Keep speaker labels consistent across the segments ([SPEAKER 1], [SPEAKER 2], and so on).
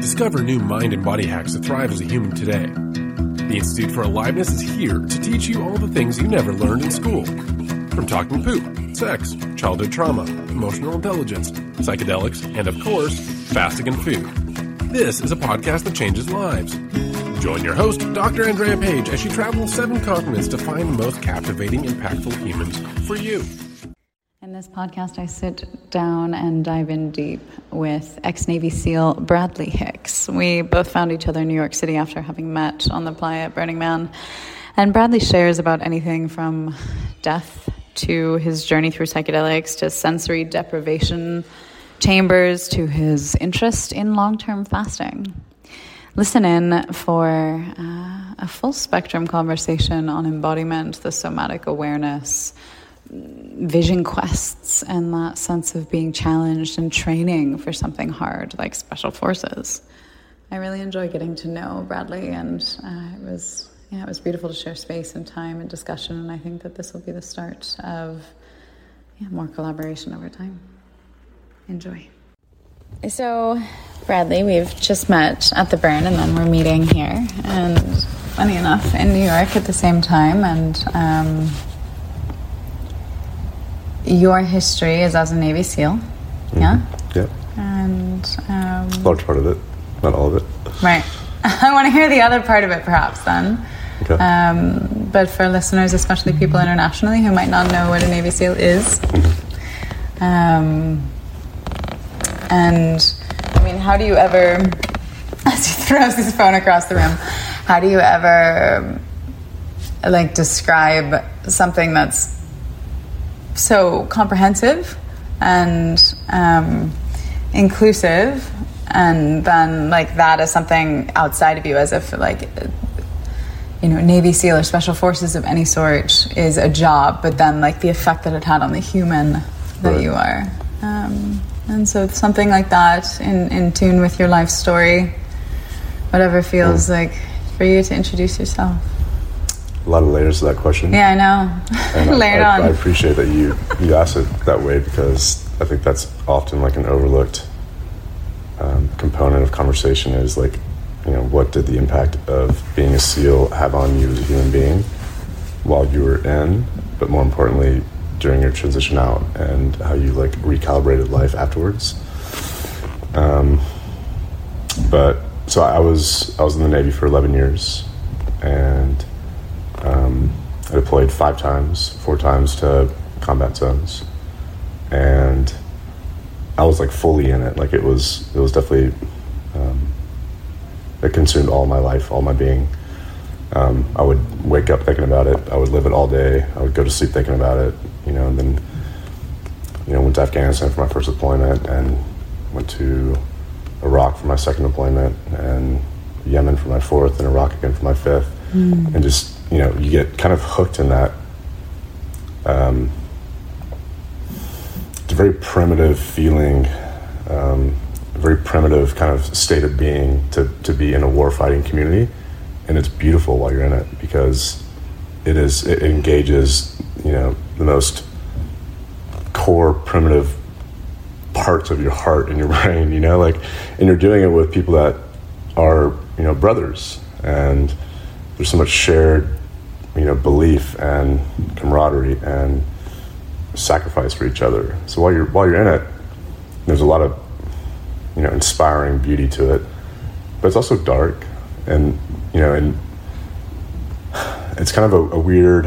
[SPEAKER 1] Discover new mind and body hacks to thrive as a human today. The Institute for Aliveness is here to teach you all the things you never learned in school. From talking poop, sex, childhood trauma, emotional intelligence, psychedelics, and of course, fasting and food. This is a podcast that changes lives. Join your host, Dr. Andrea Page, as she travels seven continents to find the most captivating, impactful humans for you.
[SPEAKER 2] This podcast, I sit down and dive in deep with ex Navy SEAL Bradley Hicks. We both found each other in New York City after having met on the playa at Burning Man. And Bradley shares about anything from death to his journey through psychedelics to sensory deprivation chambers to his interest in long term fasting. Listen in for uh, a full spectrum conversation on embodiment, the somatic awareness, vision quests, and that sense of being challenged and training for something hard like special forces. I really enjoy getting to know Bradley, and uh, it was yeah, it was beautiful to share space and time and discussion. And I think that this will be the start of yeah, more collaboration over time. Enjoy. So, Bradley, we've just met at the Burn, and then we're meeting here, and funny enough, in New York at the same time. And um, your history is as a Navy SEAL, mm-hmm. yeah,
[SPEAKER 3] yeah,
[SPEAKER 2] and um,
[SPEAKER 3] large part of it, not all of it,
[SPEAKER 2] right. I want to hear the other part of it, perhaps then.
[SPEAKER 3] Okay.
[SPEAKER 2] Um, but for listeners, especially people internationally who might not know what a Navy SEAL is,
[SPEAKER 3] mm-hmm.
[SPEAKER 2] um, and I mean, how do you ever, as he throws his phone across the room, how do you ever like describe something that's so comprehensive and um, inclusive and then like that is something outside of you as if like you know navy seal or special forces of any sort is a job but then like the effect that it had on the human that
[SPEAKER 3] Right.
[SPEAKER 2] you are. Um, and so it's something like that in, in tune with your life story whatever feels like for you to introduce yourself
[SPEAKER 3] a lot of layers to that question.
[SPEAKER 2] yeah i know
[SPEAKER 3] And I-
[SPEAKER 2] layered
[SPEAKER 3] I,
[SPEAKER 2] on
[SPEAKER 3] I appreciate that you you asked it that way because I think that's often like an overlooked um, component of conversation is like, you know, what did the impact of being a SEAL have on you as a human being while you were in, but more importantly, during your transition out and how you like recalibrated life afterwards. Um, but so I was I was in the Navy for 11 years, and um, I deployed five times, four times to combat zones, and I was like fully in it. Like it was, it was definitely, um, it consumed all my life, all my being. Um, I would wake up thinking about it. I would live it all day. I would go to sleep thinking about it. You know, and then, you know, went to Afghanistan for my first deployment, and went to Iraq for my second deployment, and Yemen for my fourth, and Iraq again for my fifth, and just you know, you get kind of hooked in that. Um, it's a very primitive feeling, um, very primitive kind of state of being to, to be in a warfighting community, and it's beautiful while you're in it because it is it engages you know the most core primitive parts of your heart and your brain, you know, like, and you're doing it with people that are, you know, brothers, and there's so much shared, you know, belief and camaraderie and sacrifice for each other. So while you're while you're in it, there's a lot of, you know, inspiring beauty to it, but it's also dark, and you know, and it's kind of a, a weird.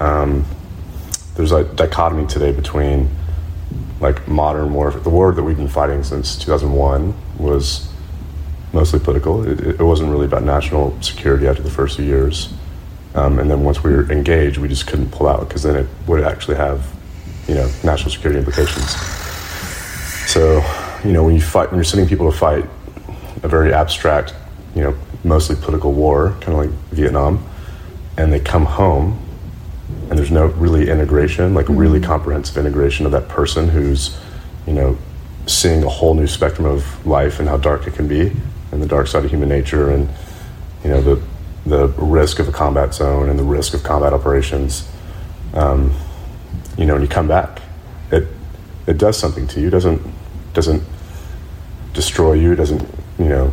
[SPEAKER 3] Um, there's a dichotomy today between like modern warfare. The war that we've been fighting since 2001 was mostly political. It, it wasn't really about national security after the first few years. Um, and then once we were engaged, we just couldn't pull out because then it would actually have, you know, national security implications. So, you know, when you fight, when you're sending people to fight a very abstract, you know, mostly political war, kind of like Vietnam, and they come home and there's no really integration, like really comprehensive integration of that person who's, you know, seeing a whole new spectrum of life and how dark it can be, and the dark side of human nature, and you know the the risk of a combat zone and the risk of combat operations. Um, you know, when you come back, it it does something to you. It doesn't doesn't destroy you. It doesn't you know,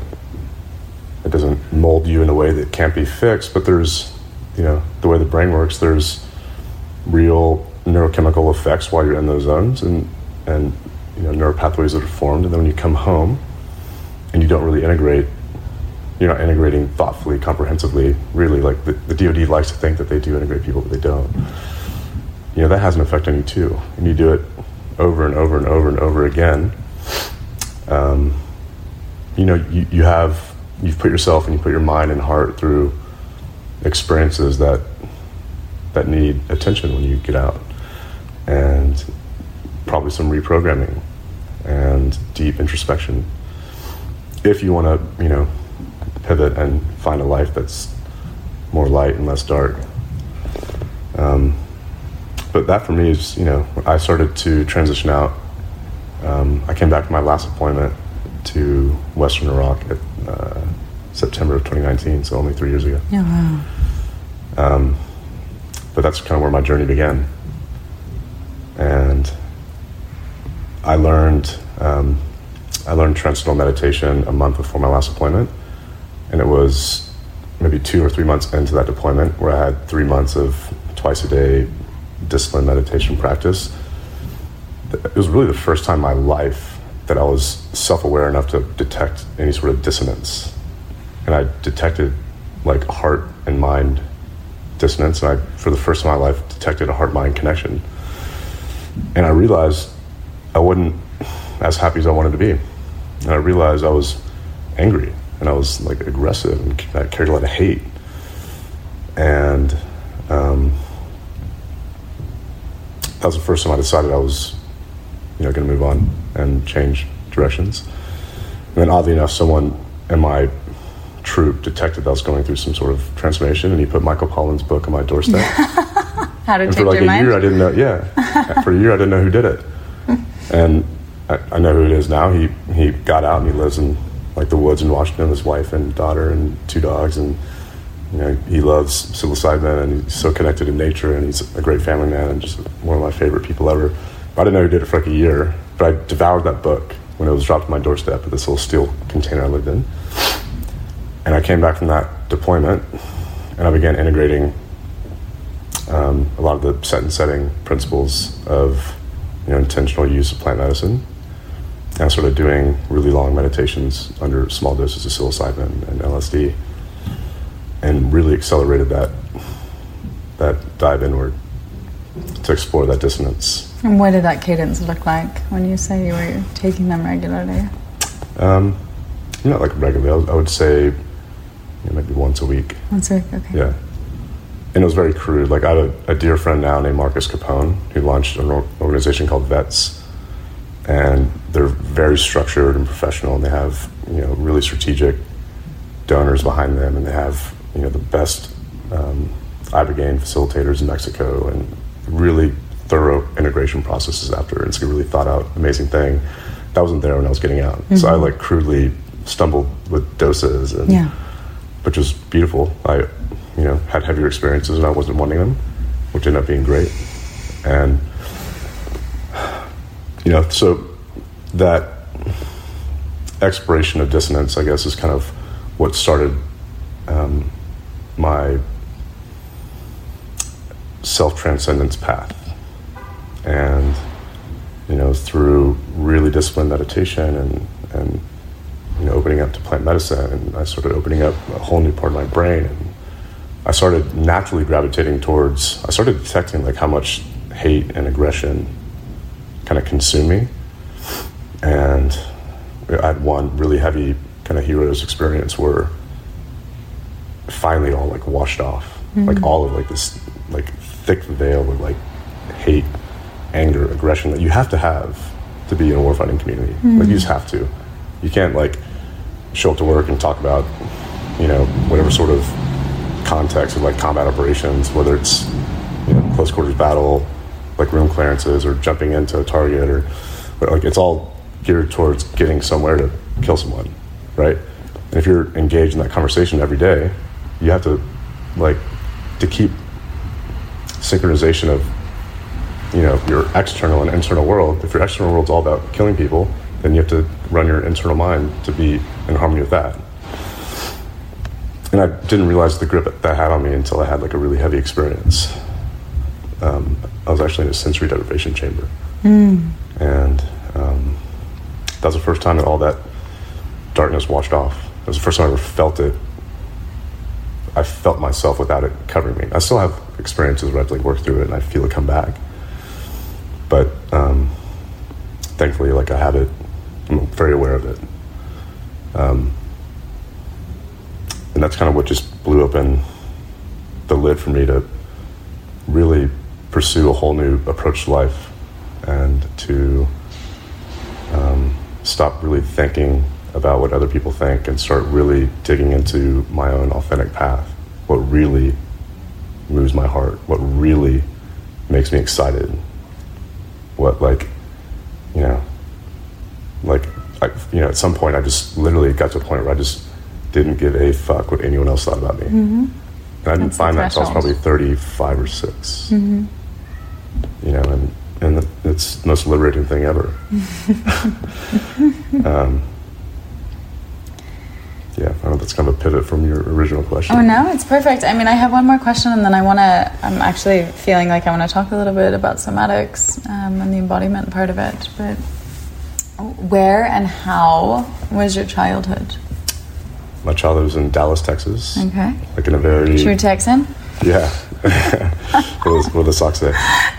[SPEAKER 3] it doesn't mold you in a way that can't be fixed, but there's, you know, the way the brain works, there's real neurochemical effects while you're in those zones and, and you know, neural pathways that are formed. And then when you come home and you don't really integrate, you're not integrating thoughtfully, comprehensively, really. Like the, the DoD likes to think that they do integrate people, but they don't. You know, that has an effect on you too. And you do it over and over and over and over again. Um, you know, you, you have, you've put yourself and you put your mind and heart through experiences that that need attention when you get out and probably some reprogramming and deep introspection if you want to you know pivot and find a life that's more light and less dark um, but that for me is you know i started to transition out um, i came back to my last appointment to western iraq at uh, september of 2019 so only three years ago
[SPEAKER 2] Yeah, wow.
[SPEAKER 3] um, but that's kind of where my journey began. And I learned um, I learned transcendental meditation a month before my last appointment, and it was maybe two or three months into that deployment where I had three months of twice a day disciplined meditation practice. It was really the first time in my life that I was self-aware enough to detect any sort of dissonance, and I detected like heart and mind dissonance, and I, for the first time in my life, detected a heart mind connection. And I realized I wasn't as happy as I wanted to be. And I realized I was angry and I was like aggressive and I carried a lot of hate. And um, that was the first time I decided I was, you know, going to move on and change directions. And then, oddly enough, someone in my troop detected that I was going through some sort of transformation, and he put Michael Pollan's book on my doorstep.
[SPEAKER 2] How to
[SPEAKER 3] and for like a
[SPEAKER 2] mind?
[SPEAKER 3] year, I didn't know. Yeah, for a year, I didn't know who did it, and I, I know who it is now. He he got out and he lives in like the woods in Washington with his wife and daughter and two dogs, and you know he loves psilocybin and he's so connected to nature, and he's a great family man and just one of my favorite people ever. I didn't know he did it for like a year, but I devoured that book when it was dropped on my doorstep at this little steel container I lived in. And I came back from that deployment, and I began integrating um, a lot of the set and setting principles of you know intentional use of plant medicine, and I started doing really long meditations under small doses of psilocybin and LSD, and really accelerated that that dive inward to explore that dissonance.
[SPEAKER 2] And what did that cadence look like when you say you were taking them regularly?
[SPEAKER 3] Um, not like regularly. I would, say you know, maybe once a week.
[SPEAKER 2] Once a week, okay.
[SPEAKER 3] Yeah. And it was very crude. Like, I have a, a dear friend now named Marcus Capone who launched an organization called VETS. And they're very structured and professional, and they have, you know, really strategic donors behind them, and they have, you know, the best um, Ibogaine facilitators in Mexico, and really thorough integration processes after. It's a really thought out, amazing thing. That wasn't there when I was getting out. So I, like, crudely stumbled with doses and
[SPEAKER 2] Yeah.
[SPEAKER 3] which was beautiful. I, you know, had heavier experiences and I wasn't wanting them, which ended up being great. And, you know, so that exploration of dissonance, I guess, is kind of what started um, my self transcendence path. And, you know, through really disciplined meditation and, and you know, opening up to plant medicine, and I started opening up a whole new part of my brain, and I started naturally gravitating towards. I started detecting like how much hate and aggression kind of consume me, and I had one really heavy kind of heroes experience where finally all like washed off, mm-hmm. like all of like this like thick veil of like hate, anger, aggression that you have to have to be in a warfighting community. Like you mm-hmm. just have to. You can't like show up to work and talk about, you know, whatever sort of context of like combat operations, whether it's you know, close quarters battle, like room clearances, or jumping into a target, or like it's all geared towards getting somewhere to kill someone, right? And if you're engaged in that conversation every day, you have to like to keep synchronization of you know your external and internal world. If your external world's all about killing people, then you have to run your internal mind to be in harmony with that. And I didn't realize the grip that had on me until I had like a really heavy experience. Um, I was actually in a sensory deprivation chamber, mm. and um, that was the first time that all that darkness washed off. It was the first time I ever felt it. I felt myself without it covering me. I still have experiences where I have like worked through it and I feel it come back. But um, thankfully, like I have it. I'm very aware of it. Um, and that's kind of what just blew open the lid for me to really pursue a whole new approach to life and to um, stop really thinking about what other people think and start really digging into my own authentic path. What really moves my heart, what really makes me excited, what, like, you know, like, I, you know, at some point I just literally got to a point where I just didn't give a fuck what anyone else thought about me. Mm-hmm. And I didn't That's find that until I was probably 35 or 6. Mm-hmm. You know, and, and it's the most liberating thing ever. um, yeah, I know that's kind of a pivot from your original question.
[SPEAKER 2] Oh no, it's perfect. I mean, I have one more question, and then I want to. I'm actually feeling like I want to talk a little bit about somatics um, and the embodiment part of it. But where and how was your childhood?
[SPEAKER 3] My childhood was in Dallas, Texas.
[SPEAKER 2] Okay.
[SPEAKER 3] Like in a very
[SPEAKER 2] true Texan.
[SPEAKER 3] Yeah. what, does, the Sox say?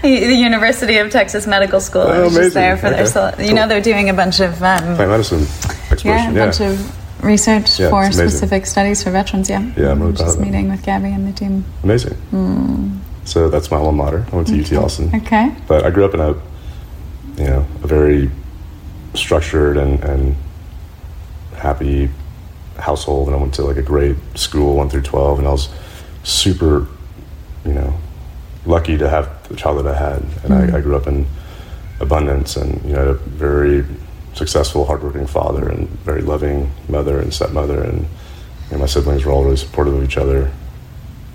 [SPEAKER 2] The University of Texas Medical School. Oh, was just there for okay. their. You cool. know, they're doing a bunch of um,
[SPEAKER 3] plant medicine exploration.
[SPEAKER 2] Yeah, a yeah. bunch of research yeah, for specific studies for veterans. Yeah.
[SPEAKER 3] Yeah, I'm really proud
[SPEAKER 2] just meeting with Gabby and the team.
[SPEAKER 3] Amazing. Mm. So that's my alma mater. I went to okay. UT Austin.
[SPEAKER 2] Okay.
[SPEAKER 3] But I grew up in a, you know, a very structured and, and happy household, and I went to like a great school, one through twelve, and I was super, you know, lucky to have the childhood I had, and mm-hmm. I, I, grew up in abundance, and you know, a very successful, hardworking father, and very loving mother and stepmother, and you know, my siblings were all really supportive of each other.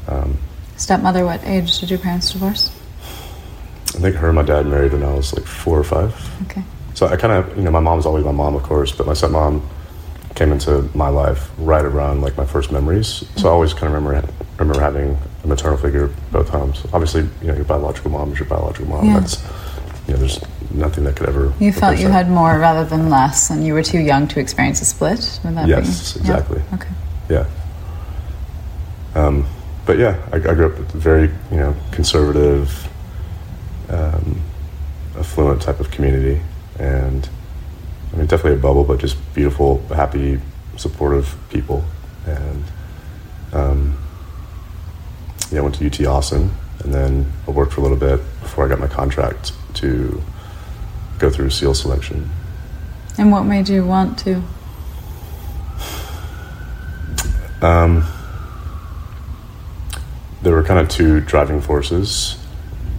[SPEAKER 2] Um, Stepmother, what age did your parents divorce?
[SPEAKER 3] I think her and my dad married when I was like four or five.
[SPEAKER 2] Okay.
[SPEAKER 3] So I kind of, you know, my mom's always my mom, of course, but my stepmom came into my life right around like my first memories. So I always kind of remember remember having a maternal figure both homes. Obviously, you know, your biological mom is your biological mom. Yeah. That's you know, there's nothing that could ever.
[SPEAKER 2] You felt you had more rather than less, and you were too young to experience a split.
[SPEAKER 3] Would that yes, be? exactly.
[SPEAKER 2] Yeah. Okay.
[SPEAKER 3] Yeah. Um, but yeah, I, I, grew up with a very you know conservative, um, affluent type of community and I mean, definitely a bubble, but just beautiful, happy, supportive people. And um, yeah, I went to UT Austin, and then I worked for a little bit before I got my contract to go through SEAL selection.
[SPEAKER 2] And what made you want to?
[SPEAKER 3] Um, there were kind of two driving forces.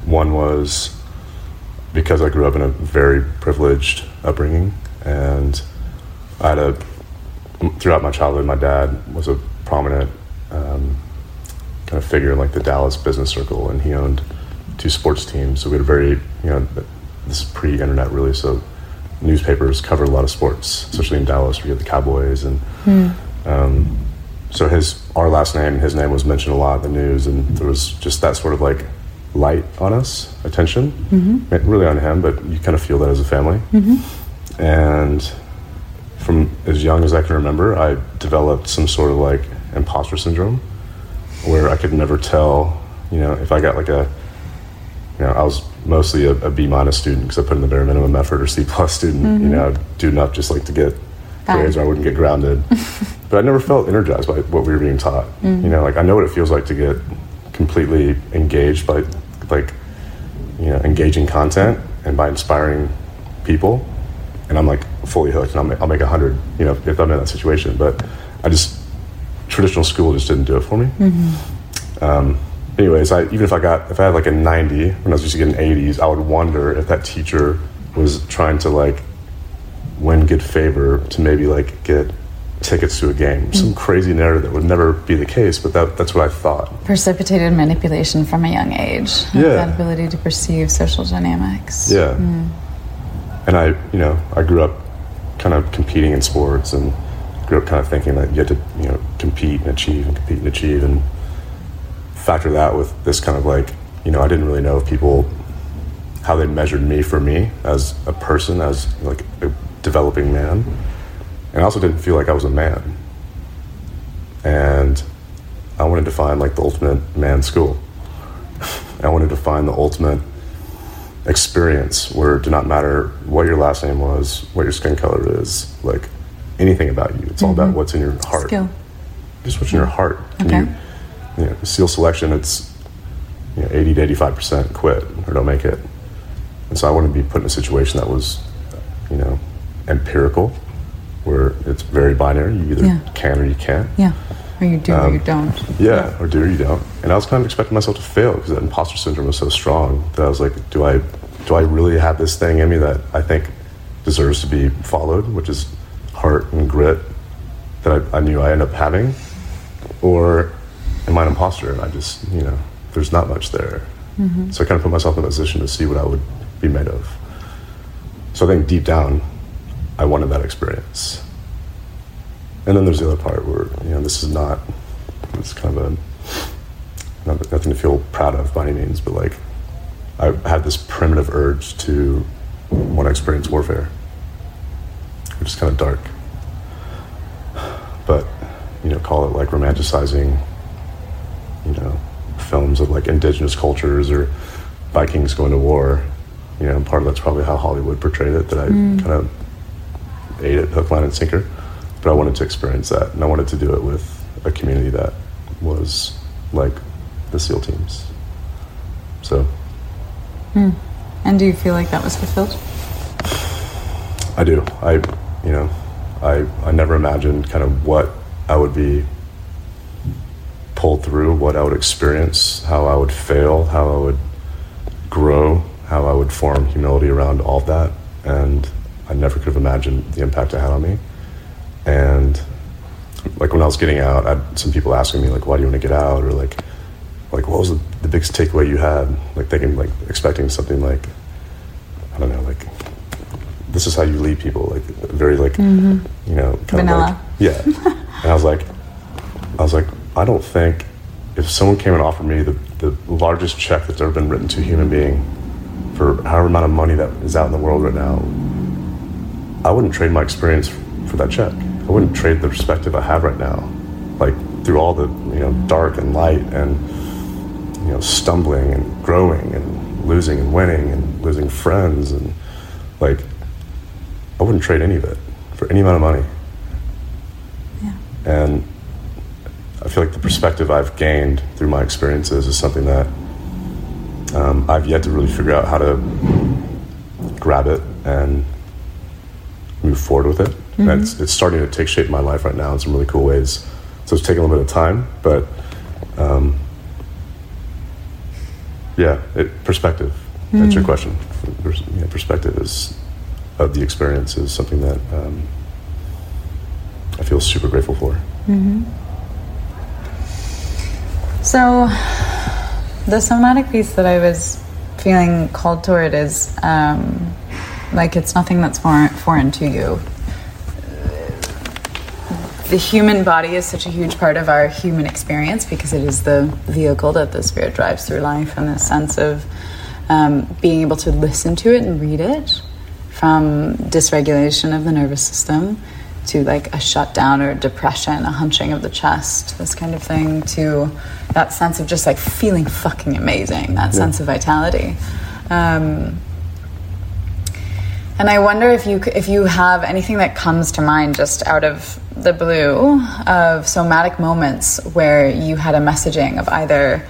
[SPEAKER 3] One was because I grew up in a very privileged upbringing, and I had a throughout my childhood, my dad was a prominent um, kind of figure in like the Dallas business circle, and he owned two sports teams. So we had a very, you know, this is pre-internet really, so newspapers covered a lot of sports, especially in Dallas. We had the Cowboys, and mm. um, so his our last name, his name was mentioned a lot in the news, and there was just that sort of like light on us, attention, mm-hmm. really on him, but you kind of feel that as a family. Mm-hmm. And from as young as I can remember, I developed some sort of like imposter syndrome where I could never tell, you know, if I got like a, you know, I was mostly a, a B minus student because I put in the bare minimum effort or C plus student, mm-hmm. you know, I'd do enough just like to get grades or I wouldn't get grounded. but I never felt energized by what we were being taught. Mm-hmm. You know, like I know what it feels like to get completely engaged by like you know engaging content and by inspiring people and i'm like fully hooked and i'll make, I'll make a hundred you know if i'm in that situation but i just traditional school just didn't do it for me mm-hmm. um, anyways I, even if i got if i had like a 90 when i was used to getting 80s i would wonder if that teacher was trying to like win good favor to maybe like get tickets to a game. Mm-hmm. Some crazy narrative that would never be the case, but that, that's what I thought.
[SPEAKER 2] Precipitated manipulation from a young age.
[SPEAKER 3] Yeah.
[SPEAKER 2] That ability to perceive social dynamics.
[SPEAKER 3] Yeah. Mm. And I, you know, I grew up kind of competing in sports and grew up kind of thinking that you had to you know compete and achieve and compete and achieve and factor that with this kind of like you know I didn't really know if people how they measured me for me as a person as like a developing man. And I also didn't feel like I was a man. And I wanted to find like the ultimate man school. I wanted to find the ultimate experience where it did not matter what your last name was, what your skin color is, like anything about you. It's all about what's in your heart.
[SPEAKER 2] Skill.
[SPEAKER 3] Just what's in your heart.
[SPEAKER 2] Okay.
[SPEAKER 3] You, you know, SEAL selection, it's you know, 80 to 85% quit or don't make it. And so I wanted to be put in a situation that was, you know, empirical, where it's very binary. You either
[SPEAKER 2] Yeah.
[SPEAKER 3] can or you can't.
[SPEAKER 2] Yeah. Or you do or
[SPEAKER 3] Um,
[SPEAKER 2] you don't.
[SPEAKER 3] Yeah, or do or you don't. And I was kind of expecting myself to fail because that imposter syndrome was so strong that I was like, do I, do I really have this thing in me that I think deserves to be followed, which is heart and grit that I, I knew I ended up having, or am I an imposter and I just, you know, there's not much there. Mm-hmm. So I kind of put myself in a position to see what I would be made of. So I think deep down, I wanted that experience. And then there's the other part where you know this is not it's kind of a not, nothing to feel proud of by any means, but like I had this primitive urge to want to experience warfare, which is kind of dark. But you know, call it like romanticizing, you know, films of like indigenous cultures or Vikings going to war. You know, part of that's probably how Hollywood portrayed it. That I mm. kind of ate it hook, line, and sinker. But I wanted to experience that, and I wanted to do it with a community that was like the SEAL teams. So hmm.
[SPEAKER 2] And do you feel like that was fulfilled?
[SPEAKER 3] I do. I, you know, I I never imagined kind of what I would be pulled through, what I would experience, how I would fail, how I would grow, how I would form humility around all of that, and I never could have imagined the impact it had on me. And like when I was getting out, I had some people asking me like, "Why do you want to get out?" or like, like what was the, the biggest takeaway you had? Like thinking like expecting something like, I don't know, like this is how you lead people, like very like mm-hmm. you know kind
[SPEAKER 2] Vanilla.
[SPEAKER 3] of like yeah. and I was like, I was like, I don't think if someone came and offered me the, the largest check that's ever been written to a human being for however amount of money that is out in the world right now, I wouldn't trade my experience for that check. I wouldn't trade the perspective I have right now, like through all the you know dark and light and you know stumbling and growing and losing and winning and losing friends and like I wouldn't trade any of it for any amount of money.
[SPEAKER 2] Yeah.
[SPEAKER 3] And I feel like the perspective I've gained through my experiences is something that um, I've yet to really figure out how to grab it and move forward with it. And it's, it's starting to take shape in my life right now in some really cool ways. So it's taking a little bit of time, but um, yeah, it, perspective. That's your question. Pers- yeah, perspective is of the experience is something that um, I feel super grateful for.
[SPEAKER 2] So, the somatic piece that I was feeling called toward is um, like it's nothing that's foreign, foreign to you. The human body is such a huge part of our human experience because it is the vehicle that the spirit drives through life, and the sense of um, being able to listen to it and read it from dysregulation of the nervous system to like a shutdown or depression, a hunching of the chest, this kind of thing, to that sense of just like feeling fucking amazing, that sense of vitality. Um, and I wonder if you if you have anything that comes to mind just out of the blue of somatic moments where you had a messaging of either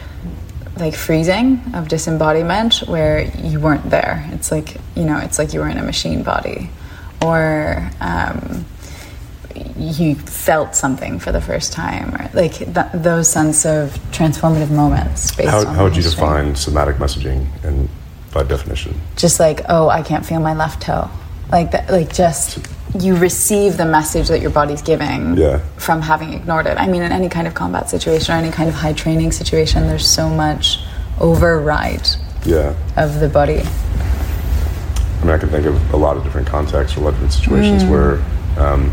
[SPEAKER 2] like freezing of disembodiment where you weren't there. It's like you know, it's like you were in a machine body, or um, you felt something for the first time, or like th- those sense of transformative moments.
[SPEAKER 3] How, how would you define somatic messaging and by definition?
[SPEAKER 2] just like oh i can't feel my left toe like that like just you receive the message that your body's giving
[SPEAKER 3] Yeah.
[SPEAKER 2] from having ignored it i mean in any kind of combat situation or any kind of high training situation there's so much override
[SPEAKER 3] Yeah.
[SPEAKER 2] of the body
[SPEAKER 3] I mean, I can think of a lot of different contexts or a lot of different situations where um,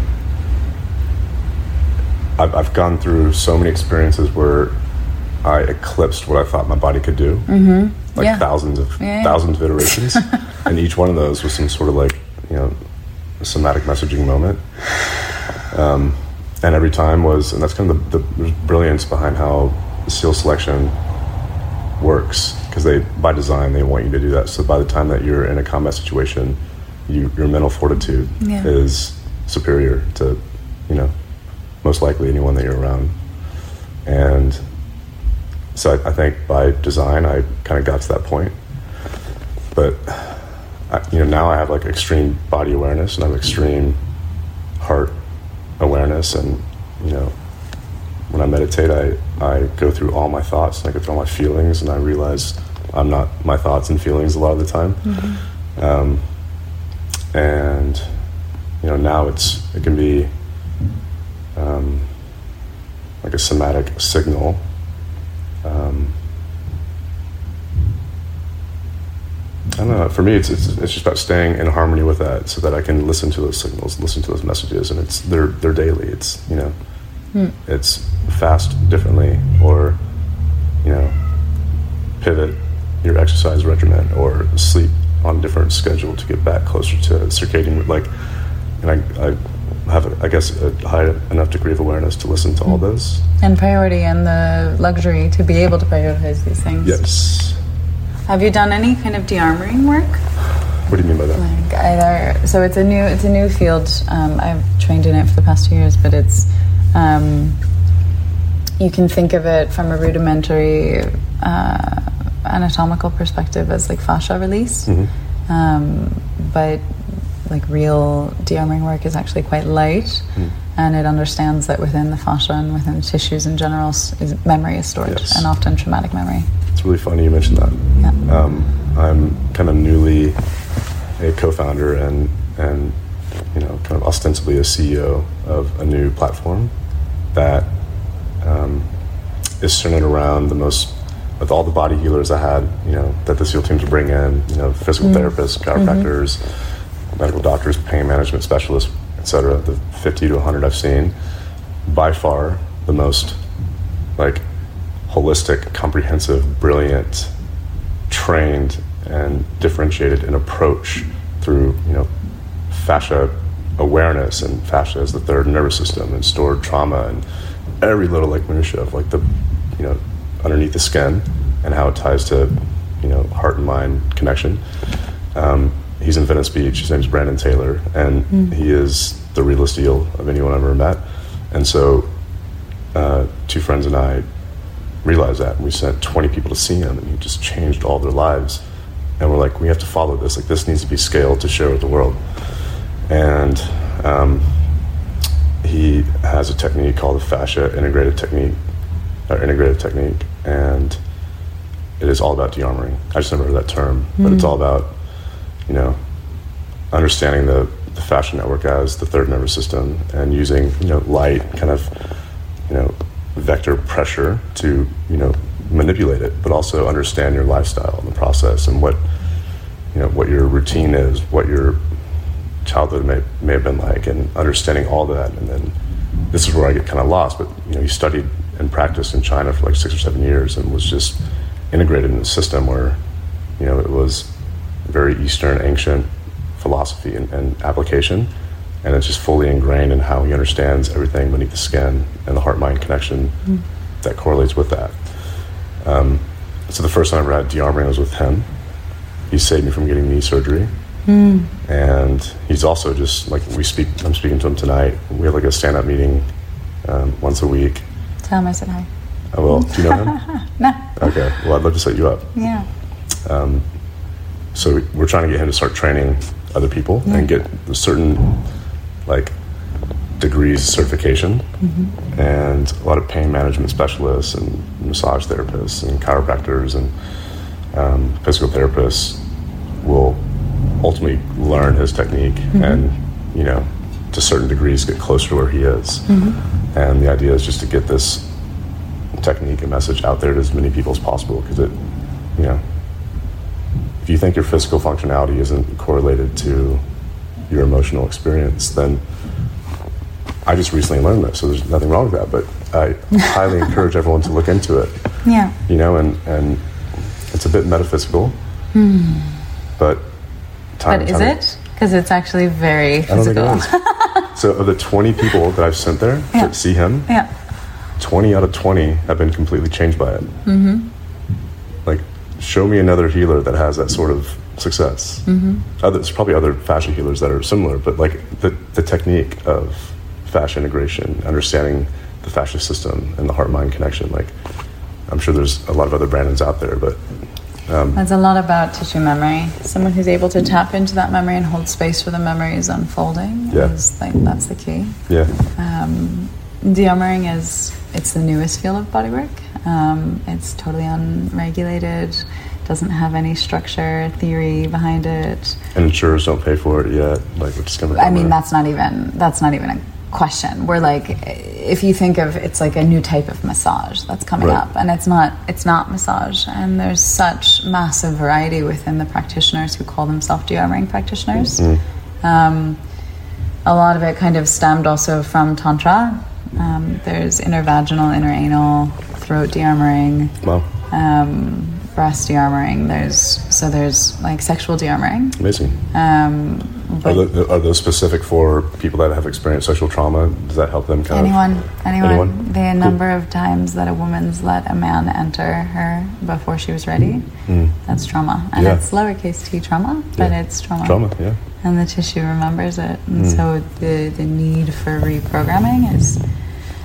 [SPEAKER 3] I've, I've gone through so many experiences where I eclipsed what I thought my body could do, mm-hmm. like
[SPEAKER 2] Yeah.
[SPEAKER 3] thousands of
[SPEAKER 2] yeah.
[SPEAKER 3] thousands of iterations, and each one of those was some sort of like you know somatic messaging moment. Um, and every time was, and that's kind of the, the brilliance behind how SEAL selection works because they by design they want you to do that so by the time that you're in a combat situation you, your mental fortitude
[SPEAKER 2] Yeah.
[SPEAKER 3] is superior to you know most likely anyone that you're around and so I, I think by design i kind of got to that point but you know now i have like extreme body awareness and i have extreme heart awareness and you know when I meditate, I, I go through all my thoughts and I go through all my feelings, and I realize I'm not my thoughts and feelings a lot of the time. Um, and you know, now it's it can be um, like a somatic signal. Um, I don't know. For me, it's, it's it's just about staying in harmony with that, so that I can listen to those signals, listen to those messages, and it's they're they're daily. It's you know, hmm. it's fast differently, or you know, pivot your exercise regimen, or sleep on a different schedule to get back closer to circadian. Like, and I, I have, I guess, a high enough degree of awareness to listen to all hmm. those.
[SPEAKER 2] And priority and the luxury to be able to prioritize these things.
[SPEAKER 3] Yes.
[SPEAKER 2] Have you done any kind of de-armoring work?
[SPEAKER 3] What do you mean by that?
[SPEAKER 2] Like either, so it's a new it's a new field. Um, I've trained in it for the past two years, but it's um, you can think of it from a rudimentary uh, anatomical perspective as like fascia release, um, but like real de-armoring work is actually quite light, and it understands that within the fascia and within the tissues in general, is, memory is stored,
[SPEAKER 3] Yes.
[SPEAKER 2] and often traumatic memory.
[SPEAKER 3] It's really funny you mentioned that.
[SPEAKER 2] Yeah.
[SPEAKER 3] Um, I'm kind of newly a co-founder and and you know kind of ostensibly a CEO of a new platform that um, is centered around the most with all the body healers I had, you know, that the SEAL teams would bring in, you know, physical therapists, chiropractors, medical doctors, pain management specialists, et cetera, the 50 to 100 I've seen, by far the most like holistic, comprehensive, brilliant, trained, and differentiated in approach through you know fascia awareness and fascia as the third nervous system and stored trauma and every little like minutia of like the you know underneath the skin and how it ties to you know heart and mind connection. Um, he's in Venice Beach. His name's Brandon Taylor, and he is the realest deal of anyone I've ever met. And so, uh, two friends and I realized that. And we sent 20 people to see him, and he just changed all their lives. And we're like, we have to follow this. Like, this needs to be scaled to share with the world. And um, he has a technique called the fascia integrated technique, or integrative technique, and it is all about de-armoring. I just never heard that term, but it's all about, you know, understanding the, the fascia network as the third nervous system and using, you know, light kind of, you know, vector pressure to, you know, manipulate it, but also understand your lifestyle in the process and what, you know, what your routine is, what your childhood may, may have been like, and understanding all that. And then this is where I get kind of lost. But you know, he studied and practiced in China for like six or seven years, and was just integrated in a system where, you know, it was very Eastern, ancient philosophy and, and application, and it's just fully ingrained in how he understands everything beneath the skin and the heart-mind connection that correlates with that. Um, so the first time I had de-armoring was with him. He saved me from getting knee surgery and he's also just like we speak. I'm speaking to him tonight. We have like a stand-up meeting um, once a week.
[SPEAKER 2] Tell him I said hi.
[SPEAKER 3] Oh, well, do you know him?
[SPEAKER 2] No.
[SPEAKER 3] Okay. Well, I'd love to set you up.
[SPEAKER 2] Yeah.
[SPEAKER 3] So we're trying to get him to start training other people and get certain like degrees certification. Mm-hmm. And a lot of pain management specialists and massage therapists and chiropractors and um, physical therapists will ultimately learn his technique mm-hmm. and you know to certain degrees get closer to where he is. Mm-hmm. And the idea is just to get this technique and message out there to as many people as possible because it you know if you think your physical functionality isn't correlated to your emotional experience, then I just recently learned this, so there's nothing wrong with that. But I highly encourage everyone to look into it.
[SPEAKER 2] Yeah.
[SPEAKER 3] You know, and and it's a bit metaphysical, but time
[SPEAKER 2] But
[SPEAKER 3] and
[SPEAKER 2] is
[SPEAKER 3] time-
[SPEAKER 2] it? Because it's actually very
[SPEAKER 3] I don't think
[SPEAKER 2] physical.
[SPEAKER 3] so of the 20 people that I've sent there
[SPEAKER 2] Yeah.
[SPEAKER 3] to see him,
[SPEAKER 2] yeah.
[SPEAKER 3] 20 out of 20 have been completely changed by it. Mm-hmm. Like, show me another healer that has that sort of success. Mm-hmm. Other, there's probably other fascia healers that are similar, but like the, the technique of fascia integration, understanding the fascia system and the heart mind connection, like, I'm sure there's a lot of other Brandons out there, but
[SPEAKER 2] It's a lot about tissue memory. Someone who's able to tap into that memory and hold space for the memory is unfolding
[SPEAKER 3] Yeah.
[SPEAKER 2] is like that's the key.
[SPEAKER 3] yeah,
[SPEAKER 2] Um, de-armoring is it's the newest field of bodywork. Um, it's totally unregulated. Doesn't have any structure, theory behind it.
[SPEAKER 3] and insurers don't pay for it yet. Like, just gonna.
[SPEAKER 2] I mean, that's not even that's not even a question. We're like, if you think of it's like a new type of massage that's coming
[SPEAKER 3] Right.
[SPEAKER 2] up, and it's not it's not massage, and there's such massive variety within the practitioners who call themselves de-armoring practitioners. Um, a lot of it kind of stemmed also from tantra. Um, there's intervaginal, interanal, throat de-armoring
[SPEAKER 3] wow,
[SPEAKER 2] um, breast de-armoring. There's so there's like sexual de-armoring.
[SPEAKER 3] amazing.
[SPEAKER 2] Um,
[SPEAKER 3] Are,
[SPEAKER 2] but
[SPEAKER 3] tho- are those specific for people that have experienced sexual trauma? Does that help them kind
[SPEAKER 2] anyone,
[SPEAKER 3] of?
[SPEAKER 2] anyone,
[SPEAKER 3] Anyone?
[SPEAKER 2] the
[SPEAKER 3] Cool.
[SPEAKER 2] number of times that a woman's let a man enter her before she was ready, that's trauma, and
[SPEAKER 3] Mm. Yeah.
[SPEAKER 2] it's lowercase t trauma, but
[SPEAKER 3] Yeah.
[SPEAKER 2] it's trauma.
[SPEAKER 3] Trauma, yeah.
[SPEAKER 2] and the tissue remembers it. And
[SPEAKER 3] Mm.
[SPEAKER 2] so the, the need for reprogramming is,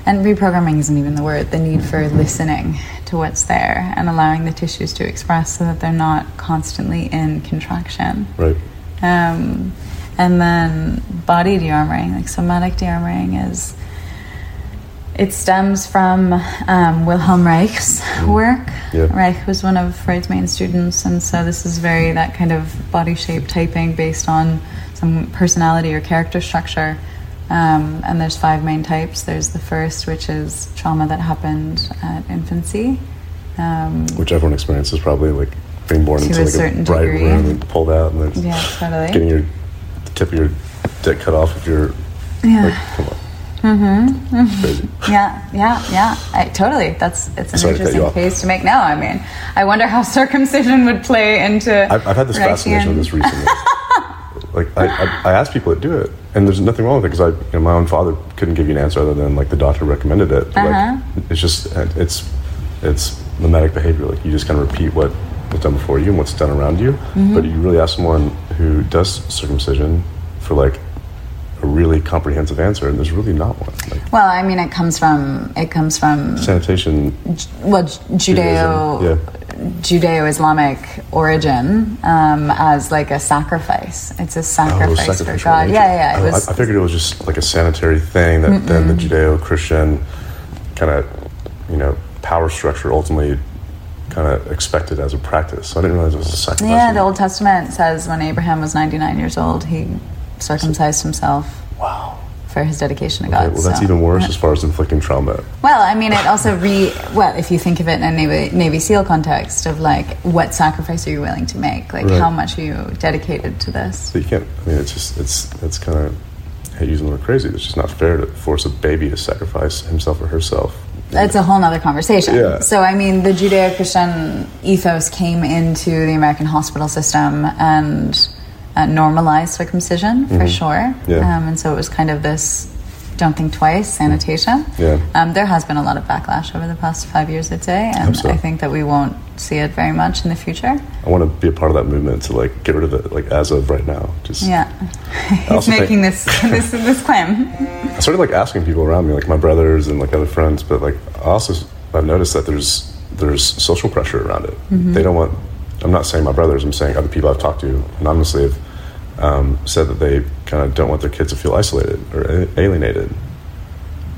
[SPEAKER 2] and reprogramming isn't even the word, the need for listening to what's there and allowing the tissues to express so that they're not constantly in contraction.
[SPEAKER 3] Right.
[SPEAKER 2] Um, and then body de-armoring, like somatic de-armoring is, it stems from um, Wilhelm Reich's work.
[SPEAKER 3] Mm. Yeah.
[SPEAKER 2] Reich was one of Freud's main students, and so this is very that kind of body shape typing based on some personality or character structure. Um, and there's five main types. There's the first, which is trauma that happened at infancy. Um,
[SPEAKER 3] Which everyone experiences probably, like being born into
[SPEAKER 2] a
[SPEAKER 3] like a
[SPEAKER 2] certain
[SPEAKER 3] bright
[SPEAKER 2] degree.
[SPEAKER 3] room and pulled out, and then
[SPEAKER 2] yeah, totally.
[SPEAKER 3] getting your the tip of your dick cut off if you're
[SPEAKER 2] Yeah.
[SPEAKER 3] like, come on. Mm-hmm.
[SPEAKER 2] Yeah, yeah, yeah. I, totally. That's it's an
[SPEAKER 3] Sorry to
[SPEAKER 2] interesting
[SPEAKER 3] off.
[SPEAKER 2] case to make now. I mean, I wonder how circumcision would play into.
[SPEAKER 3] I've, I've had this fascination with this recently. like I, I, I ask people that do it, and there's nothing wrong with it because I, you know, my own father couldn't give you an answer other than like the doctor recommended it.
[SPEAKER 2] Uh-huh.
[SPEAKER 3] Like it's just it's it's mimetic behavior. Like you just kind of repeat what was done before you and what's done around you.
[SPEAKER 2] Mm-hmm.
[SPEAKER 3] But you really ask someone who does circumcision for like a really comprehensive answer, and there's really not one. Like
[SPEAKER 2] Well, I mean, it comes from it comes from
[SPEAKER 3] sanitation,
[SPEAKER 2] well Judeo
[SPEAKER 3] Judaism,
[SPEAKER 2] Judeo-Islamic origin um, as like a sacrifice. It's a
[SPEAKER 3] Oh,
[SPEAKER 2] sacrifice for God. Yeah, yeah. It
[SPEAKER 3] I-
[SPEAKER 2] was.
[SPEAKER 3] I, figured it was just like a sanitary thing that then the Judeo-Christian kind of, you know, power structure ultimately kind of expected as a practice. So I didn't realize it was a sacrifice.
[SPEAKER 2] yeah, the Old Testament says when Abraham was 99 years old, he circumcised himself
[SPEAKER 3] wow.
[SPEAKER 2] For his dedication to God.
[SPEAKER 3] Okay, well, that's
[SPEAKER 2] so-
[SPEAKER 3] even worse as far as inflicting trauma.
[SPEAKER 2] Well, I mean, it also re. Well, if you think of it in a Navy, Navy SEAL context of like, what sacrifice are you willing to make? Like,
[SPEAKER 3] Right.
[SPEAKER 2] how much are you dedicated to this?
[SPEAKER 3] So you can't. I mean, it's just it's it's kind of. I hate using the word crazy. It's just not fair to force a baby to sacrifice himself or herself.
[SPEAKER 2] That's a whole nother conversation.
[SPEAKER 3] Yeah.
[SPEAKER 2] So, I mean, the Judeo Christian ethos came into the American hospital system and uh, normalized circumcision for sure.
[SPEAKER 3] Mm-hmm. Yeah.
[SPEAKER 2] Um, and so it was kind of this don't think twice sanitation.
[SPEAKER 3] Yeah.
[SPEAKER 2] Um, there has been a lot of backlash over the past five years, I'd say. And
[SPEAKER 3] Hope so.
[SPEAKER 2] I think that we won't see it very much in the future.
[SPEAKER 3] I want to be a part of that movement to like get rid of it, like as of right now. Just
[SPEAKER 2] Yeah. He's
[SPEAKER 3] also think-
[SPEAKER 2] making this, this this claim.
[SPEAKER 3] I started like asking people around me, like my brothers and like other friends, but like I also I've noticed that there's there's social pressure around it. They don't want. I'm not saying my brothers. I'm saying other people I've talked to anonymously have um, said that they kind of don't want their kids to feel isolated or alienated.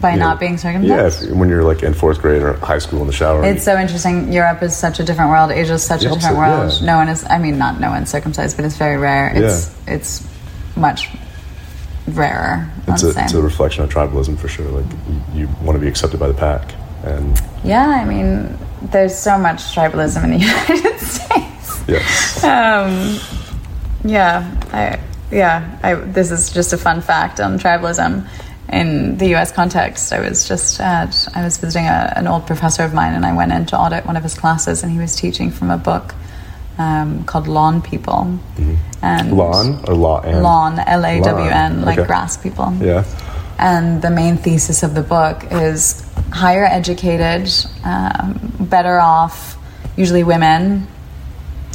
[SPEAKER 2] By
[SPEAKER 3] You know,
[SPEAKER 2] not being
[SPEAKER 3] Yeah,
[SPEAKER 2] circumcised?
[SPEAKER 3] if, when you're like in fourth grade or high school in the shower.
[SPEAKER 2] It's so interesting. Europe is such a different world. Asia is such a different world.
[SPEAKER 3] yeah.
[SPEAKER 2] No one is. I mean, not no one's circumcised, but it's very rare. It's it's much rarer.
[SPEAKER 3] It's, a, it's a reflection of tribalism for sure. Like you, you want to be accepted by the pack, and
[SPEAKER 2] yeah, I mean, there's so much tribalism in the United States.
[SPEAKER 3] Yes.
[SPEAKER 2] Um, yeah, I, yeah. I, this is just a fun fact on tribalism. In the U.S. context, I was just at, I was visiting a, an old professor of mine, and I went in to audit one of his classes, and he was teaching from a book um, called Lawn People. And
[SPEAKER 3] Lawn or law and
[SPEAKER 2] Lawn, L A W N, like
[SPEAKER 3] okay.
[SPEAKER 2] grass people.
[SPEAKER 3] Yeah.
[SPEAKER 2] And the main thesis of the book is higher educated, um, better off, usually women,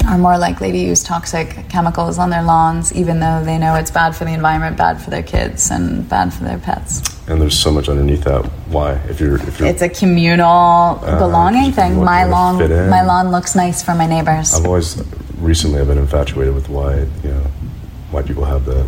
[SPEAKER 2] are more likely to use toxic chemicals on their lawns, even though they know it's bad for the environment, bad for their kids, and bad for their pets.
[SPEAKER 3] And there's so much underneath that. Why? If you're if you're
[SPEAKER 2] It's a communal belonging thing. My lawn, my lawn looks nice for my neighbors.
[SPEAKER 3] I've always recently I've been infatuated with why you know why people have the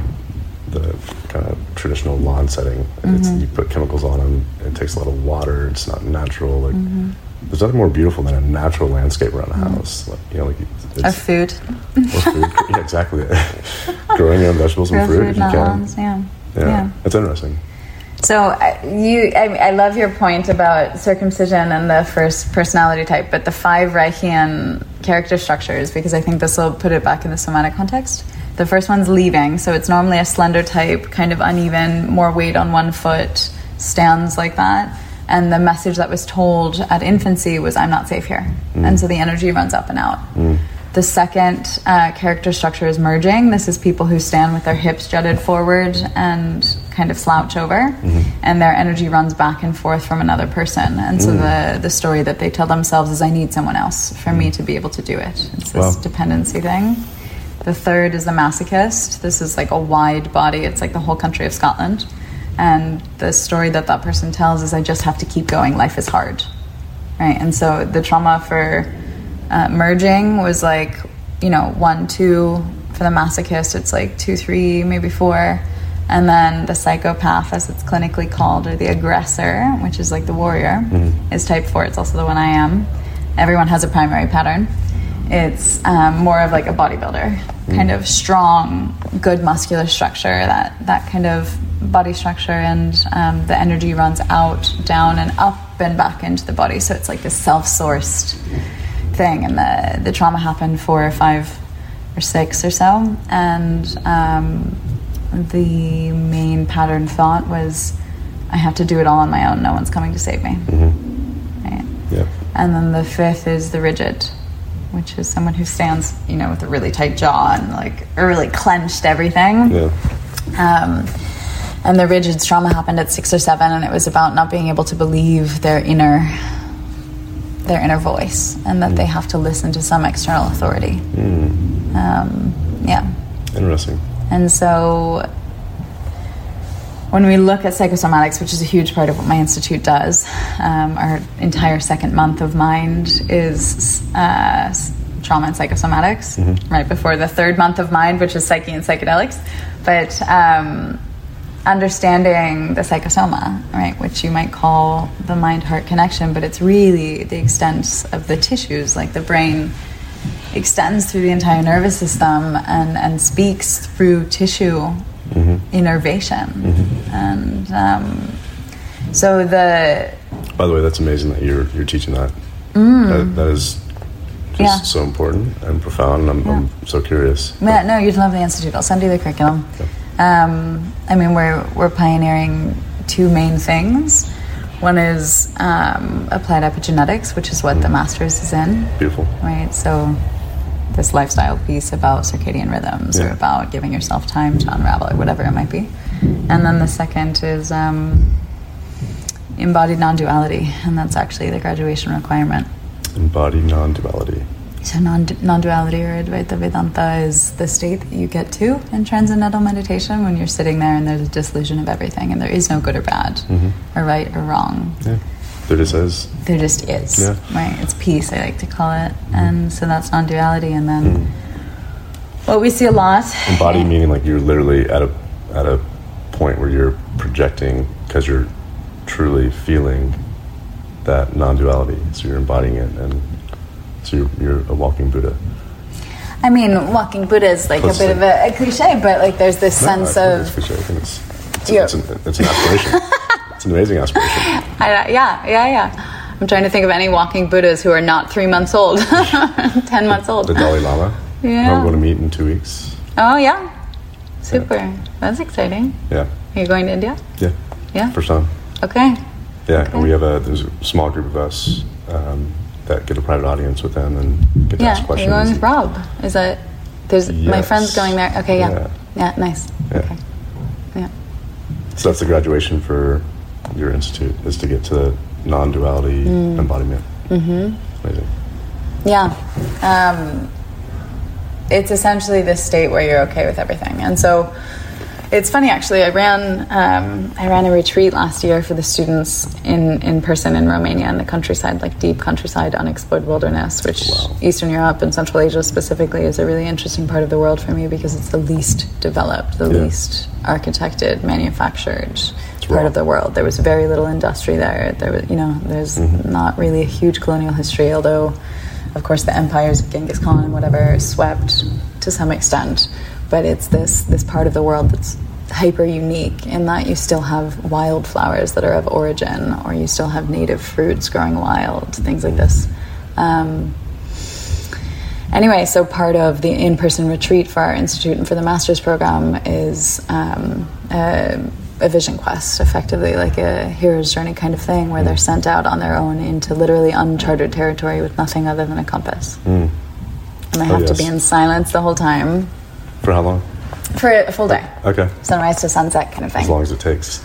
[SPEAKER 3] the kind of traditional lawn setting.
[SPEAKER 2] Mm-hmm.
[SPEAKER 3] you put chemicals on them. It takes a lot of water. It's not natural. Like
[SPEAKER 2] Mm-hmm.
[SPEAKER 3] There's nothing more beautiful than a natural landscape around a mm. house. Like, you know, like
[SPEAKER 2] Or
[SPEAKER 3] it's,
[SPEAKER 2] food.
[SPEAKER 3] or food. yeah, exactly. Growing your own vegetables and fruit if you can.
[SPEAKER 2] lawns. Yeah.
[SPEAKER 3] Yeah.
[SPEAKER 2] yeah.
[SPEAKER 3] it's interesting.
[SPEAKER 2] So you, I, I love your point about circumcision and the first personality type, but the five Reichian character structures, because I think this will put it back in the somatic context. The first one's leaving, so it's normally a slender type, kind of uneven, more weight on one foot, stands like that. And the message that was told at infancy was, "I'm not safe here," mm. and so the energy runs up and out. Mm. The second uh, character structure is merging. This is people who stand with their hips jutted forward and kind of slouch over, mm-hmm. and their energy runs back and forth from another person. And so mm. the, the story that they tell themselves is, I need someone else for me to be able to do it. It's this
[SPEAKER 3] Wow.
[SPEAKER 2] dependency thing. The third is the masochist. This is like a wide body, it's like the whole country of Scotland. And the story that that person tells is, I just have to keep going, life is hard right? And so the trauma for uh, merging was like, you know, one, two. For the masochist, it's like two, three, maybe four. And then the psychopath, as it's clinically called, or the aggressor, which is like the warrior, is type four. It's also the one I am. Everyone has a primary pattern. It's um, more of like a bodybuilder, kind of strong, good muscular structure, that, that kind of body structure, and um, the energy runs out, down, and up and back into the body. So it's like this self sourced thing. And the, the trauma happened four or five or six or so. And um, the main pattern thought was I have to do it all on my own, no one's coming to save me. Right?
[SPEAKER 3] Yeah.
[SPEAKER 2] And then the fifth is the rigid, which is someone who stands, you know, with a really tight jaw and like really clenched everything.
[SPEAKER 3] Yeah.
[SPEAKER 2] Um, and the rigid's trauma happened at six or seven, and it was about not being able to believe their inner, their inner voice, and that they have to listen to some external authority. Um, yeah.
[SPEAKER 3] Interesting.
[SPEAKER 2] And so when we look at psychosomatics, which is a huge part of what my institute does, um, our entire second month of mind is uh, trauma and psychosomatics, right before the third month of mind, which is psyche and psychedelics. But um, understanding the psychosoma, right, which you might call the mind heart connection, but it's really the extent of the tissues, like the brain extends through the entire nervous system and, and speaks through tissue innervation. And um, so the
[SPEAKER 3] By the way, that's amazing that you're you're teaching that. That, that is just
[SPEAKER 2] Mm. Yeah.
[SPEAKER 3] so important and profound. And I'm, I'm so curious.
[SPEAKER 2] Yeah, no, you'd love the institute. I'll send you the curriculum. Yeah. Um, I mean, we're we're pioneering two main things. One is um, applied epigenetics, which is what the master's is in,
[SPEAKER 3] Beautiful.
[SPEAKER 2] right? So this lifestyle piece about circadian rhythms or about giving yourself time to unravel or whatever it might be. And then the second is um, embodied non-duality, and that's actually the graduation requirement.
[SPEAKER 3] Embodied non-duality.
[SPEAKER 2] So non non-duality or Advaita Vedanta is the state that you get to in transcendental meditation when you're sitting there and there's a dissolution of everything and there is no good or bad or right or wrong.
[SPEAKER 3] Yeah. There just is.
[SPEAKER 2] There just is.
[SPEAKER 3] Yeah.
[SPEAKER 2] Right? It's peace, I like to call it. Mm-hmm. And so that's non-duality. And then mm. what we see a lot.
[SPEAKER 3] Embodied meaning like you're literally at a at a point where you're projecting because you're truly feeling that non-duality. So you're embodying it, and so you're, you're a walking Buddha.
[SPEAKER 2] I mean, walking Buddha is like
[SPEAKER 3] Close
[SPEAKER 2] a bit of a, a cliche, but like there's this
[SPEAKER 3] No,
[SPEAKER 2] sense of
[SPEAKER 3] it's cliche. I think it's
[SPEAKER 2] Yeah.
[SPEAKER 3] it's, an, it's an aspiration. it's an amazing aspiration.
[SPEAKER 2] I, yeah, yeah, yeah. I'm trying to think of any walking Buddhas who are not three months old, 10 months old.
[SPEAKER 3] The Dalai Lama.
[SPEAKER 2] Yeah.
[SPEAKER 3] I'm going to meet in two weeks.
[SPEAKER 2] Oh, yeah. Super. That's exciting.
[SPEAKER 3] Yeah.
[SPEAKER 2] Are you going to India?
[SPEAKER 3] Yeah.
[SPEAKER 2] Yeah.
[SPEAKER 3] For some.
[SPEAKER 2] Okay.
[SPEAKER 3] Yeah,
[SPEAKER 2] Okay.
[SPEAKER 3] and we have a there's a small group of us um, that get a private audience with them and get to
[SPEAKER 2] Yeah.
[SPEAKER 3] ask questions.
[SPEAKER 2] going with Rob? Is that. There's my friend's going there. Okay, yeah.
[SPEAKER 3] Yeah.
[SPEAKER 2] Yeah, nice.
[SPEAKER 3] Yeah.
[SPEAKER 2] Okay. Yeah.
[SPEAKER 3] So that's the graduation for your institute is to get to the non-duality
[SPEAKER 2] Mm.
[SPEAKER 3] embodiment. Mm-hmm. Amazing.
[SPEAKER 2] Yeah. Um, it's essentially this state where you're okay with everything. And so it's funny actually. I ran um, I ran a retreat last year for the students in, in person in Romania in the countryside, like deep countryside, unexplored wilderness, which
[SPEAKER 3] Wow.
[SPEAKER 2] Eastern Europe and Central Asia specifically is a really interesting part of the world for me because it's the least developed, the
[SPEAKER 3] Yeah.
[SPEAKER 2] least architected, manufactured part of the world. There was very little industry there. There was, you know, there's
[SPEAKER 3] Mm-hmm.
[SPEAKER 2] not really a huge colonial history, although, of course, the empires of Genghis Khan and whatever swept to some extent. But it's this this part of the world that's hyper unique in that you still have wildflowers that are of origin, or you still have native fruits growing wild, things like this. Um, Anyway, so part of the in person retreat for our institute and for the master's program is um, a, a vision quest, effectively, like a hero's journey kind of thing, where they're mm. sent out on their own into literally uncharted territory with nothing other than a compass. Mm. And they
[SPEAKER 3] Oh,
[SPEAKER 2] have to be in silence the whole time
[SPEAKER 3] For how long?
[SPEAKER 2] for a full day,
[SPEAKER 3] Okay.
[SPEAKER 2] sunrise to sunset kind of thing.
[SPEAKER 3] As long as it takes.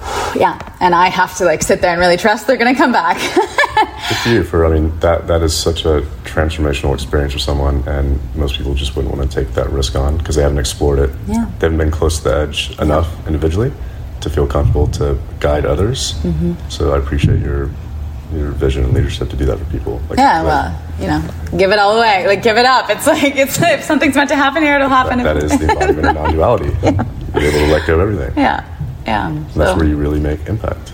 [SPEAKER 2] Yeah, and I have to like sit there and really trust they're going to come back.
[SPEAKER 3] Good for you. For I mean, that that is such a transformational experience for someone, and most people just wouldn't want to take that risk on because they haven't explored it.
[SPEAKER 2] Yeah.
[SPEAKER 3] They haven't been close to the edge enough individually to feel comfortable to guide others.
[SPEAKER 2] Mm-hmm.
[SPEAKER 3] So I appreciate your your vision and leadership to do that for people. Like,
[SPEAKER 2] yeah,
[SPEAKER 3] like,
[SPEAKER 2] well, you know, give it all away, like give it up. It's like it's if something's meant to happen here, it'll happen.
[SPEAKER 3] that is the embodiment of non-duality. You're able to let go of everything.
[SPEAKER 2] Yeah, yeah.
[SPEAKER 3] And that's where you really make impact.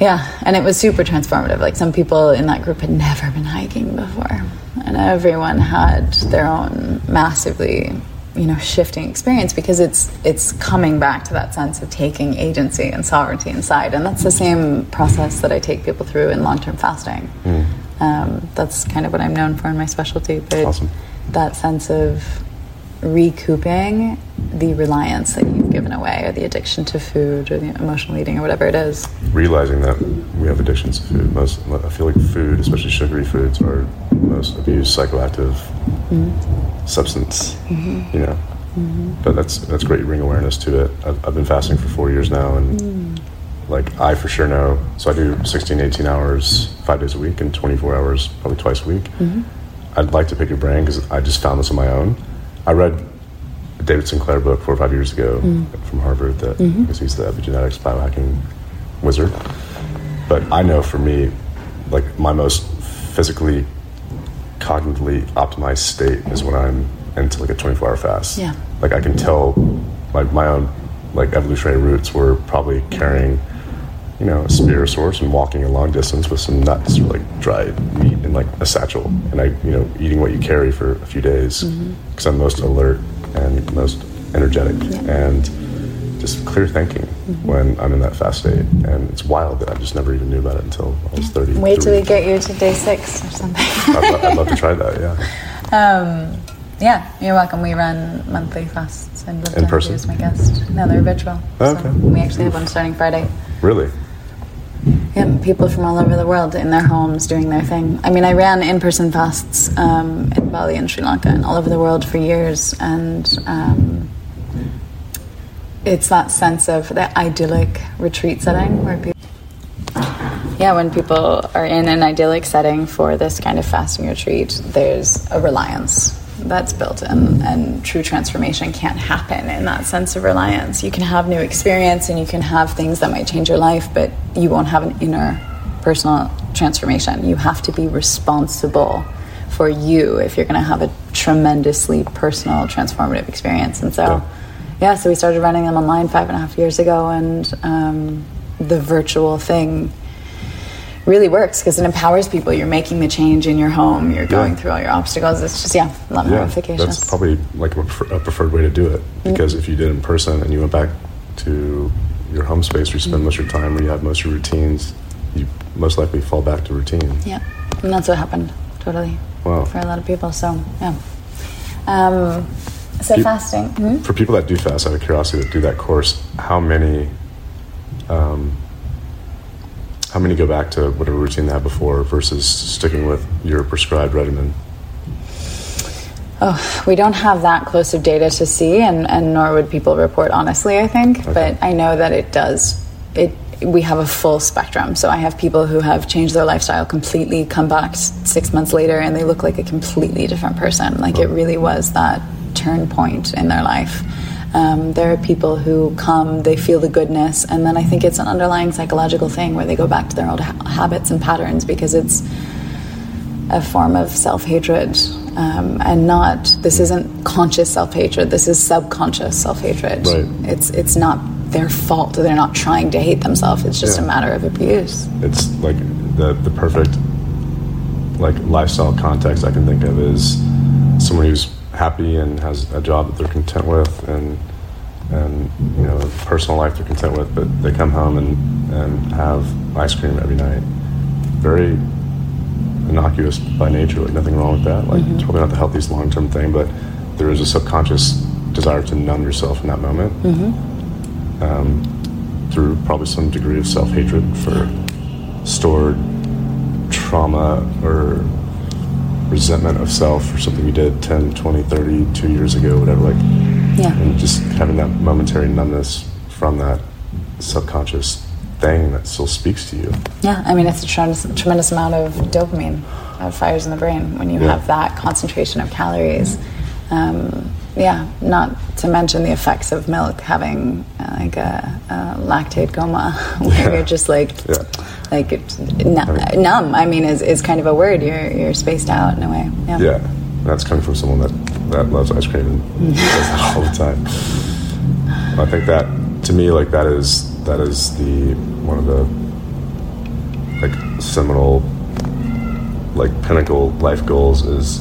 [SPEAKER 2] Yeah, and it was super transformative. Like some people in that group had never been hiking before, and everyone had their own massively, you know, shifting experience because it's it's coming back to that sense of taking agency and sovereignty inside, and that's the same process that I take people through in long term fasting. Um, that's kind of what I'm known for in my specialty, but
[SPEAKER 3] Awesome.
[SPEAKER 2] that sense of recouping the reliance that you've given away, or the addiction to food, or the emotional eating, or whatever it is.
[SPEAKER 3] realizing that we have addictions to food. Most, I feel like food, especially sugary foods, are most abused psychoactive mm-hmm. substance. Mm-hmm. You know, mm-hmm. but that's that's great. You bring awareness to it. I've, I've been fasting for four years now, and mm. like I for sure know. So I do 16, 18 hours, five days a week, and 24 hours probably twice a week. I'd like to pick your brain because I just found this on my own. I read a David Sinclair book four or five years ago mm. from Harvard that mm-hmm. because he's the epigenetics biohacking wizard. But I know for me, like my most physically, cognitively optimized state is when I'm into like a 24 hour fast.
[SPEAKER 2] Yeah.
[SPEAKER 3] Like I can tell, like my own like evolutionary roots were probably carrying, you know, a spear source and walking a long distance with some nuts or like dried meat in like a satchel, and I, you know, eating what you carry for a few days because I'm most alert and most energetic and just clear thinking when I'm in that fast state. And it's wild that I just never even knew about it until I was 30.
[SPEAKER 2] Wait till we get you to day six or something.
[SPEAKER 3] I'd, lo- I'd love to try that. Yeah.
[SPEAKER 2] um, yeah, you're welcome. We run monthly fasts and
[SPEAKER 3] In person?
[SPEAKER 2] is my guest. No, they're virtual.
[SPEAKER 3] Oh,
[SPEAKER 2] So
[SPEAKER 3] okay.
[SPEAKER 2] we actually have one starting Friday.
[SPEAKER 3] Really.
[SPEAKER 2] Yeah, people from all over the world in their homes doing their thing. I mean, I ran in-person fasts um, in Bali and Sri Lanka and all over the world for years, and um, it's that sense of that idyllic retreat setting where people. Yeah, when people are in an idyllic setting for this kind of fasting retreat, there's a reliance that's built in, and true transformation can't happen in that sense of reliance. You can have new experience and you can have things that might change your life, but you won't have an inner personal transformation. You have to be responsible for you if you're going to have a tremendously personal, transformative experience. And so,
[SPEAKER 3] Yeah.
[SPEAKER 2] yeah, so we started running them online five and a half years ago, and um, the virtual thing really works because it empowers people. You're making the change in your home. You're going
[SPEAKER 3] Yeah.
[SPEAKER 2] through all your obstacles. It's just yeah, a lot more
[SPEAKER 3] Yeah.
[SPEAKER 2] efficacious.
[SPEAKER 3] That's probably like a, prefer- a preferred way to do it because if you did it in person and you went back to your home space where you spend most of your time, where you have most of your routines, you most likely fall back to routine.
[SPEAKER 2] Yeah, and that's what happened totally
[SPEAKER 3] Wow.
[SPEAKER 2] for a lot of people. So yeah. Um, so
[SPEAKER 3] Peop-
[SPEAKER 2] fasting. Hmm?
[SPEAKER 3] For people that do fast, out of curiosity, that do that course, how many, um, how many go back to whatever routine they had before versus sticking with your prescribed regimen?
[SPEAKER 2] Oh, we don't have that close of data to see, and, and nor would people report honestly. I think,
[SPEAKER 3] Okay.
[SPEAKER 2] but I know that it does. It we have a full spectrum. So I have people who have changed their lifestyle completely, come back six months later, and they look like a completely different person. Like it really was that turn point in their life. Um, there are people who come, they feel the goodness, and then I think it's an underlying psychological thing where they go back to their old ha- habits and patterns because it's a form of self hatred. Um, and not this isn't conscious self hatred. This is subconscious self hatred.
[SPEAKER 3] Right.
[SPEAKER 2] It's it's not their fault. They're not trying to hate themselves. It's just
[SPEAKER 3] Yeah.
[SPEAKER 2] a matter of abuse.
[SPEAKER 3] It's like the the perfect like lifestyle context I can think of is someone who's happy and has a job that they're content with and and you know personal life they're content with, but they come home and and have ice cream every night. Very innocuous by nature, like nothing wrong with that. Like it's probably not the healthiest long term thing, but there is a subconscious desire to numb yourself in that moment um, through probably some degree of self hatred for stored trauma or resentment of self for something you did 10, 20, 30, two years ago, whatever. Like,
[SPEAKER 2] Yeah.
[SPEAKER 3] and just having that momentary numbness from that subconscious thing that still speaks to you.
[SPEAKER 2] Yeah, I mean, it's a tremendous, tremendous amount of dopamine that fires in the brain when you
[SPEAKER 3] Yeah.
[SPEAKER 2] have that concentration of calories. Um, yeah, not to mention the effects of milk having uh, like a, a lactate coma, where
[SPEAKER 3] Yeah.
[SPEAKER 2] you're just like,
[SPEAKER 3] Yeah.
[SPEAKER 2] like numb. I mean, is, is kind of a word. You're you're spaced out in a way. Yeah.
[SPEAKER 3] Yeah, that's coming from someone that, that loves ice cream and does that all the time. I think that to me, like that is that is the one of the like seminal, like pinnacle life goals is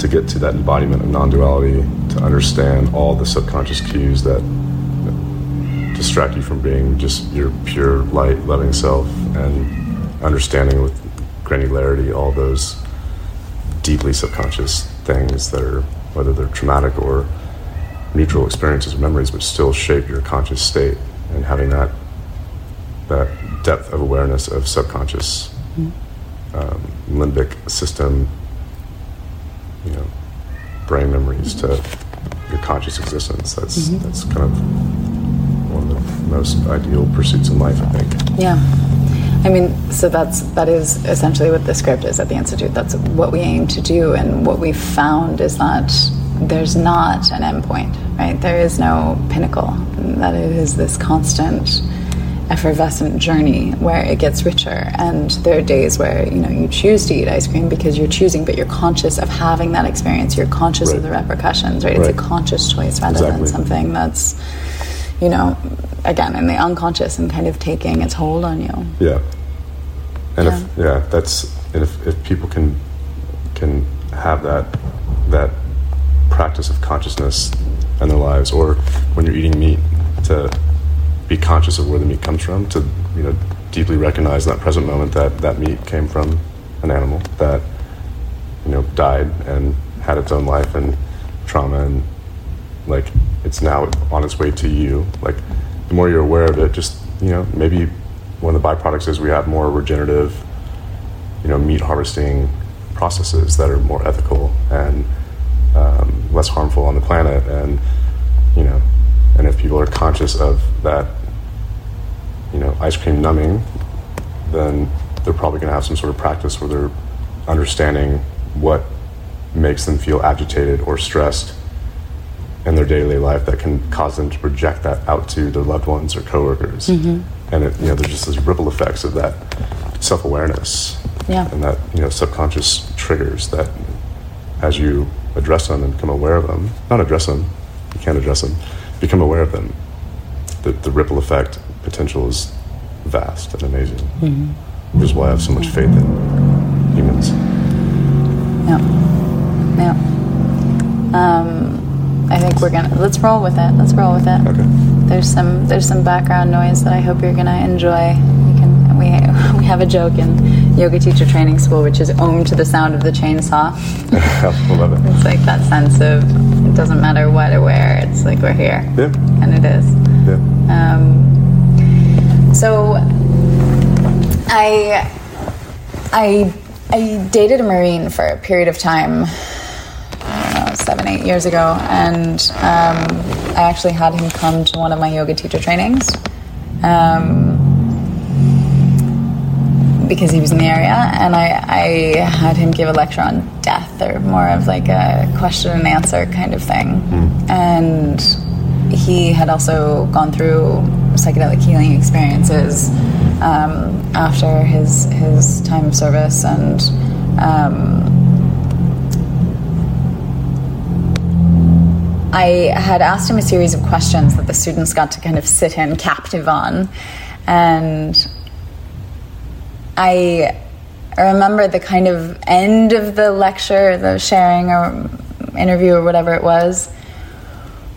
[SPEAKER 3] to get to that embodiment of non-duality, to understand all the subconscious cues that distract you from being just your pure light loving self and understanding with granularity all those deeply subconscious things that are whether they're traumatic or neutral experiences or memories but still shape your conscious state and having that that depth of awareness of subconscious um, limbic system you know brain memories to your conscious existence that's mm-hmm. that's kind of one of the most ideal pursuits in life i think
[SPEAKER 2] Yeah. I mean, so that's that is essentially what the script is at the institute. That's what we aim to do, and what we've found is that there's not an endpoint, right? There is no pinnacle. That it is this constant, effervescent journey where it gets richer. And there are days where you know you choose to eat ice cream because you're choosing, but you're conscious of having that experience. You're conscious of the repercussions, right? It's a conscious choice rather than something that's you know, again, in the unconscious and kind of taking its hold on you.
[SPEAKER 3] Yeah. And if yeah, that's and if, if people can can have that that practice of consciousness in their lives, or when you're eating meat, to be conscious of where the meat comes from, to you know deeply recognize in that present moment that that meat came from an animal that you know died and had its own life and trauma and like it's now on its way to you. Like the more you're aware of it just you know maybe one of the byproducts is we have more regenerative you know meat harvesting processes that are more ethical and um, less harmful on the planet. And you know and if people are conscious of that you know ice cream numbing then they're probably going to have some sort of practice where they're understanding what makes them feel agitated or stressed in their daily life that can cause them to project that out to their loved ones or coworkers. Mm-hmm. And it, you know, there's just those ripple effects of that self-awareness
[SPEAKER 2] Yeah.
[SPEAKER 3] and that you know subconscious triggers that, as you address them and become aware of them, not address them, you can't address them, become aware of them. The, the ripple effect potential is vast and amazing, which is why I have so much faith in humans.
[SPEAKER 2] Yeah. Yeah. Um, I think we're gonna let's roll with it. Let's roll with it.
[SPEAKER 3] Okay.
[SPEAKER 2] There's some there's some background noise that I hope you're gonna enjoy. We can we we have a joke in yoga teacher training school, which is "Om to the sound of the chainsaw."
[SPEAKER 3] I love it.
[SPEAKER 2] It's like that sense of it doesn't matter what or where. It's like we're here,
[SPEAKER 3] Yeah.
[SPEAKER 2] and it is. I I I dated a marine for a period of time. I don't know, seven, eight years ago, and um, I actually had him come to one of my yoga teacher trainings um, because he was in the area, and I, I had him give a lecture on death, or more of like a question and answer kind of thing, and he had also gone through psychedelic healing experiences um, after his his time of service, and um, I had asked him a series of questions that the students got to kind of sit in captive on, and I remember the kind of end of the lecture, the sharing or interview or whatever it was,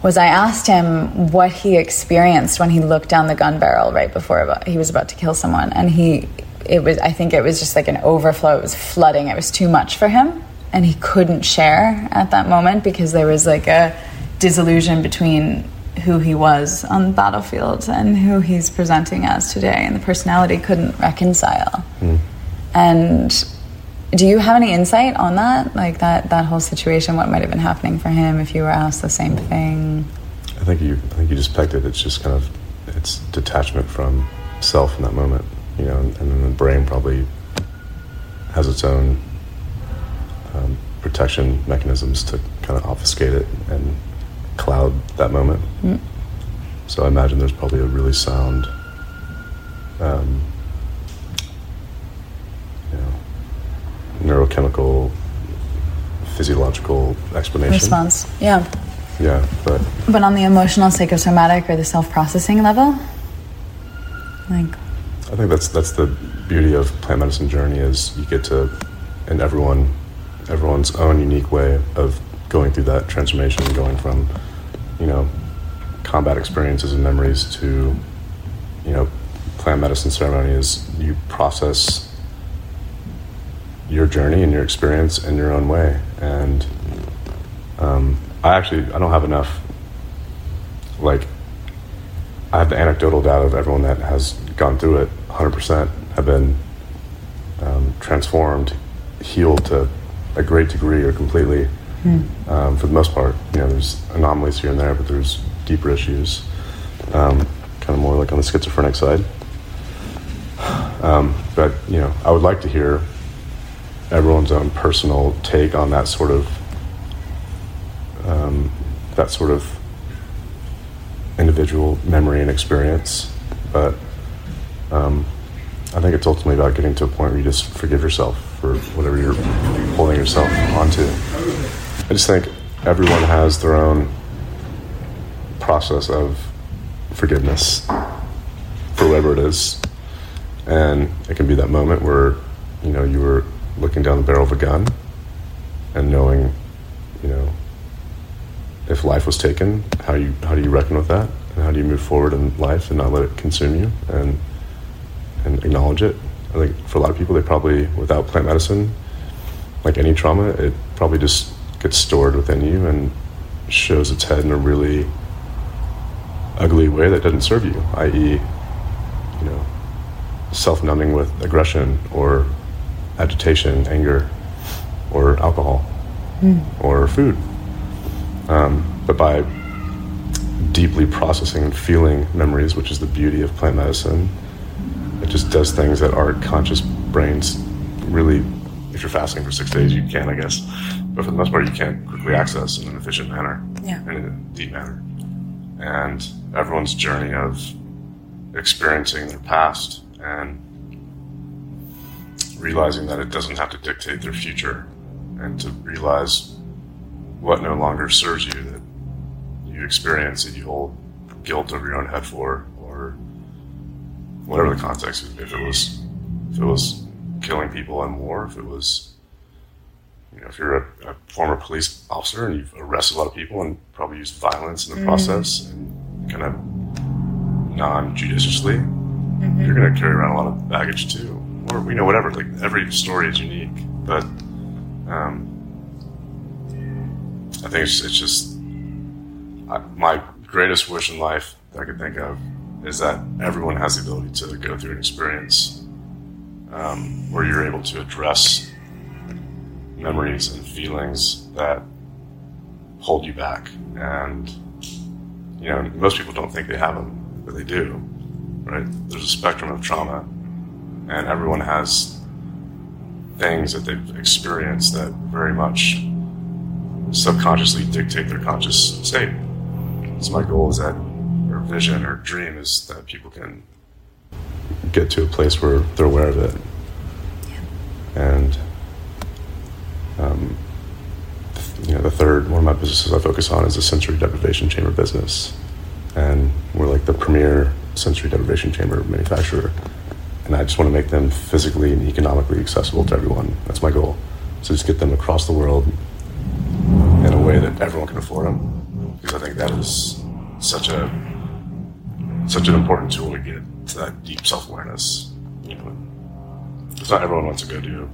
[SPEAKER 2] was I asked him what he experienced when he looked down the gun barrel right before about, he was about to kill someone, and he, it was, I think it was just like an overflow. It was flooding. It was too much for him, and he couldn't share at that moment because there was like a disillusion between who he was on the battlefield and who he's presenting as today, and the personality couldn't reconcile. Hmm. And do you have any insight on that, like that that whole situation? What might have been happening for him if you were asked the same thing?
[SPEAKER 3] I think you I think you just pegged it. It's just kind of it's detachment from self in that moment, you know, and, and then the brain probably has its own um, protection mechanisms to kind of obfuscate it and cloud that moment. So I imagine there's probably a really sound, um, you know, neurochemical, physiological explanation.
[SPEAKER 2] Response, yeah.
[SPEAKER 3] Yeah, but
[SPEAKER 2] But on the emotional, psychosomatic, or the self-processing level, like
[SPEAKER 3] I think that's that's the beauty of plant medicine journey is you get to, and everyone, everyone's own unique way of going through that transformation, going from, you know, combat experiences and memories to, you know, plant medicine ceremony is you process your journey and your experience in your own way, and um, I actually I don't have enough like I have the anecdotal data of everyone that has gone through it 100% have been um, transformed, healed to a great degree or completely. Um, for the most part, you know, there's anomalies here and there, but there's deeper issues, um, kind of more like on the schizophrenic side. Um, but you know, I would like to hear everyone's own personal take on that sort of um, that sort of individual memory and experience. But um, I think it's ultimately about getting to a point where you just forgive yourself for whatever you're holding yourself onto. I just think everyone has their own process of forgiveness for whatever it is. And it can be that moment where, you know, you were looking down the barrel of a gun and knowing, you know, if life was taken, how you how do you reckon with that, and how do you move forward in life and not let it consume you, and and acknowledge it. I think for a lot of people, they probably without plant medicine, like any trauma, it probably just gets stored within you and shows its head in a really ugly way that doesn't serve you, i.e., you know, self-numbing with aggression or agitation, anger, or alcohol, or food. Um, but by deeply processing and feeling memories, which is the beauty of plant medicine, it just does things that our conscious brains really, if you're fasting for six days, you can, I guess. But for the most part, you can't quickly access in an efficient manner,
[SPEAKER 2] Yeah.
[SPEAKER 3] in a deep manner. And everyone's journey of experiencing their past and realizing that it doesn't have to dictate their future and to realize what no longer serves you that you experience that you hold guilt over your own head for or whatever the context is. if it was if it was killing people in war if it was you know if you're a, a former police officer and you've arrested a lot of people and probably used violence in the mm-hmm. process and kind of non-judiciously mm-hmm. you're going to carry around a lot of baggage too, or you know whatever. Like every story is unique, but um, I think it's, it's just I, my greatest wish in life that I could think of is that everyone has the ability to go through an experience um, where you're able to address memories and feelings that hold you back. And, you know, most people don't think they have them, but they do, right? There's a spectrum of trauma, and everyone has things that they've experienced that very much subconsciously dictate their conscious state. So my goal is that, or vision or dream is that people can get to a place where they're aware of it. And um, you know, the third one of my businesses I focus on is a sensory deprivation chamber business, and we're like the premier sensory deprivation chamber manufacturer. And I just want to make them physically and economically accessible to everyone. That's my goal. So just get them across the world in a way that everyone can afford them, because I think that is such a such an important tool to get to that deep self awareness. You know, it's not everyone wants to go do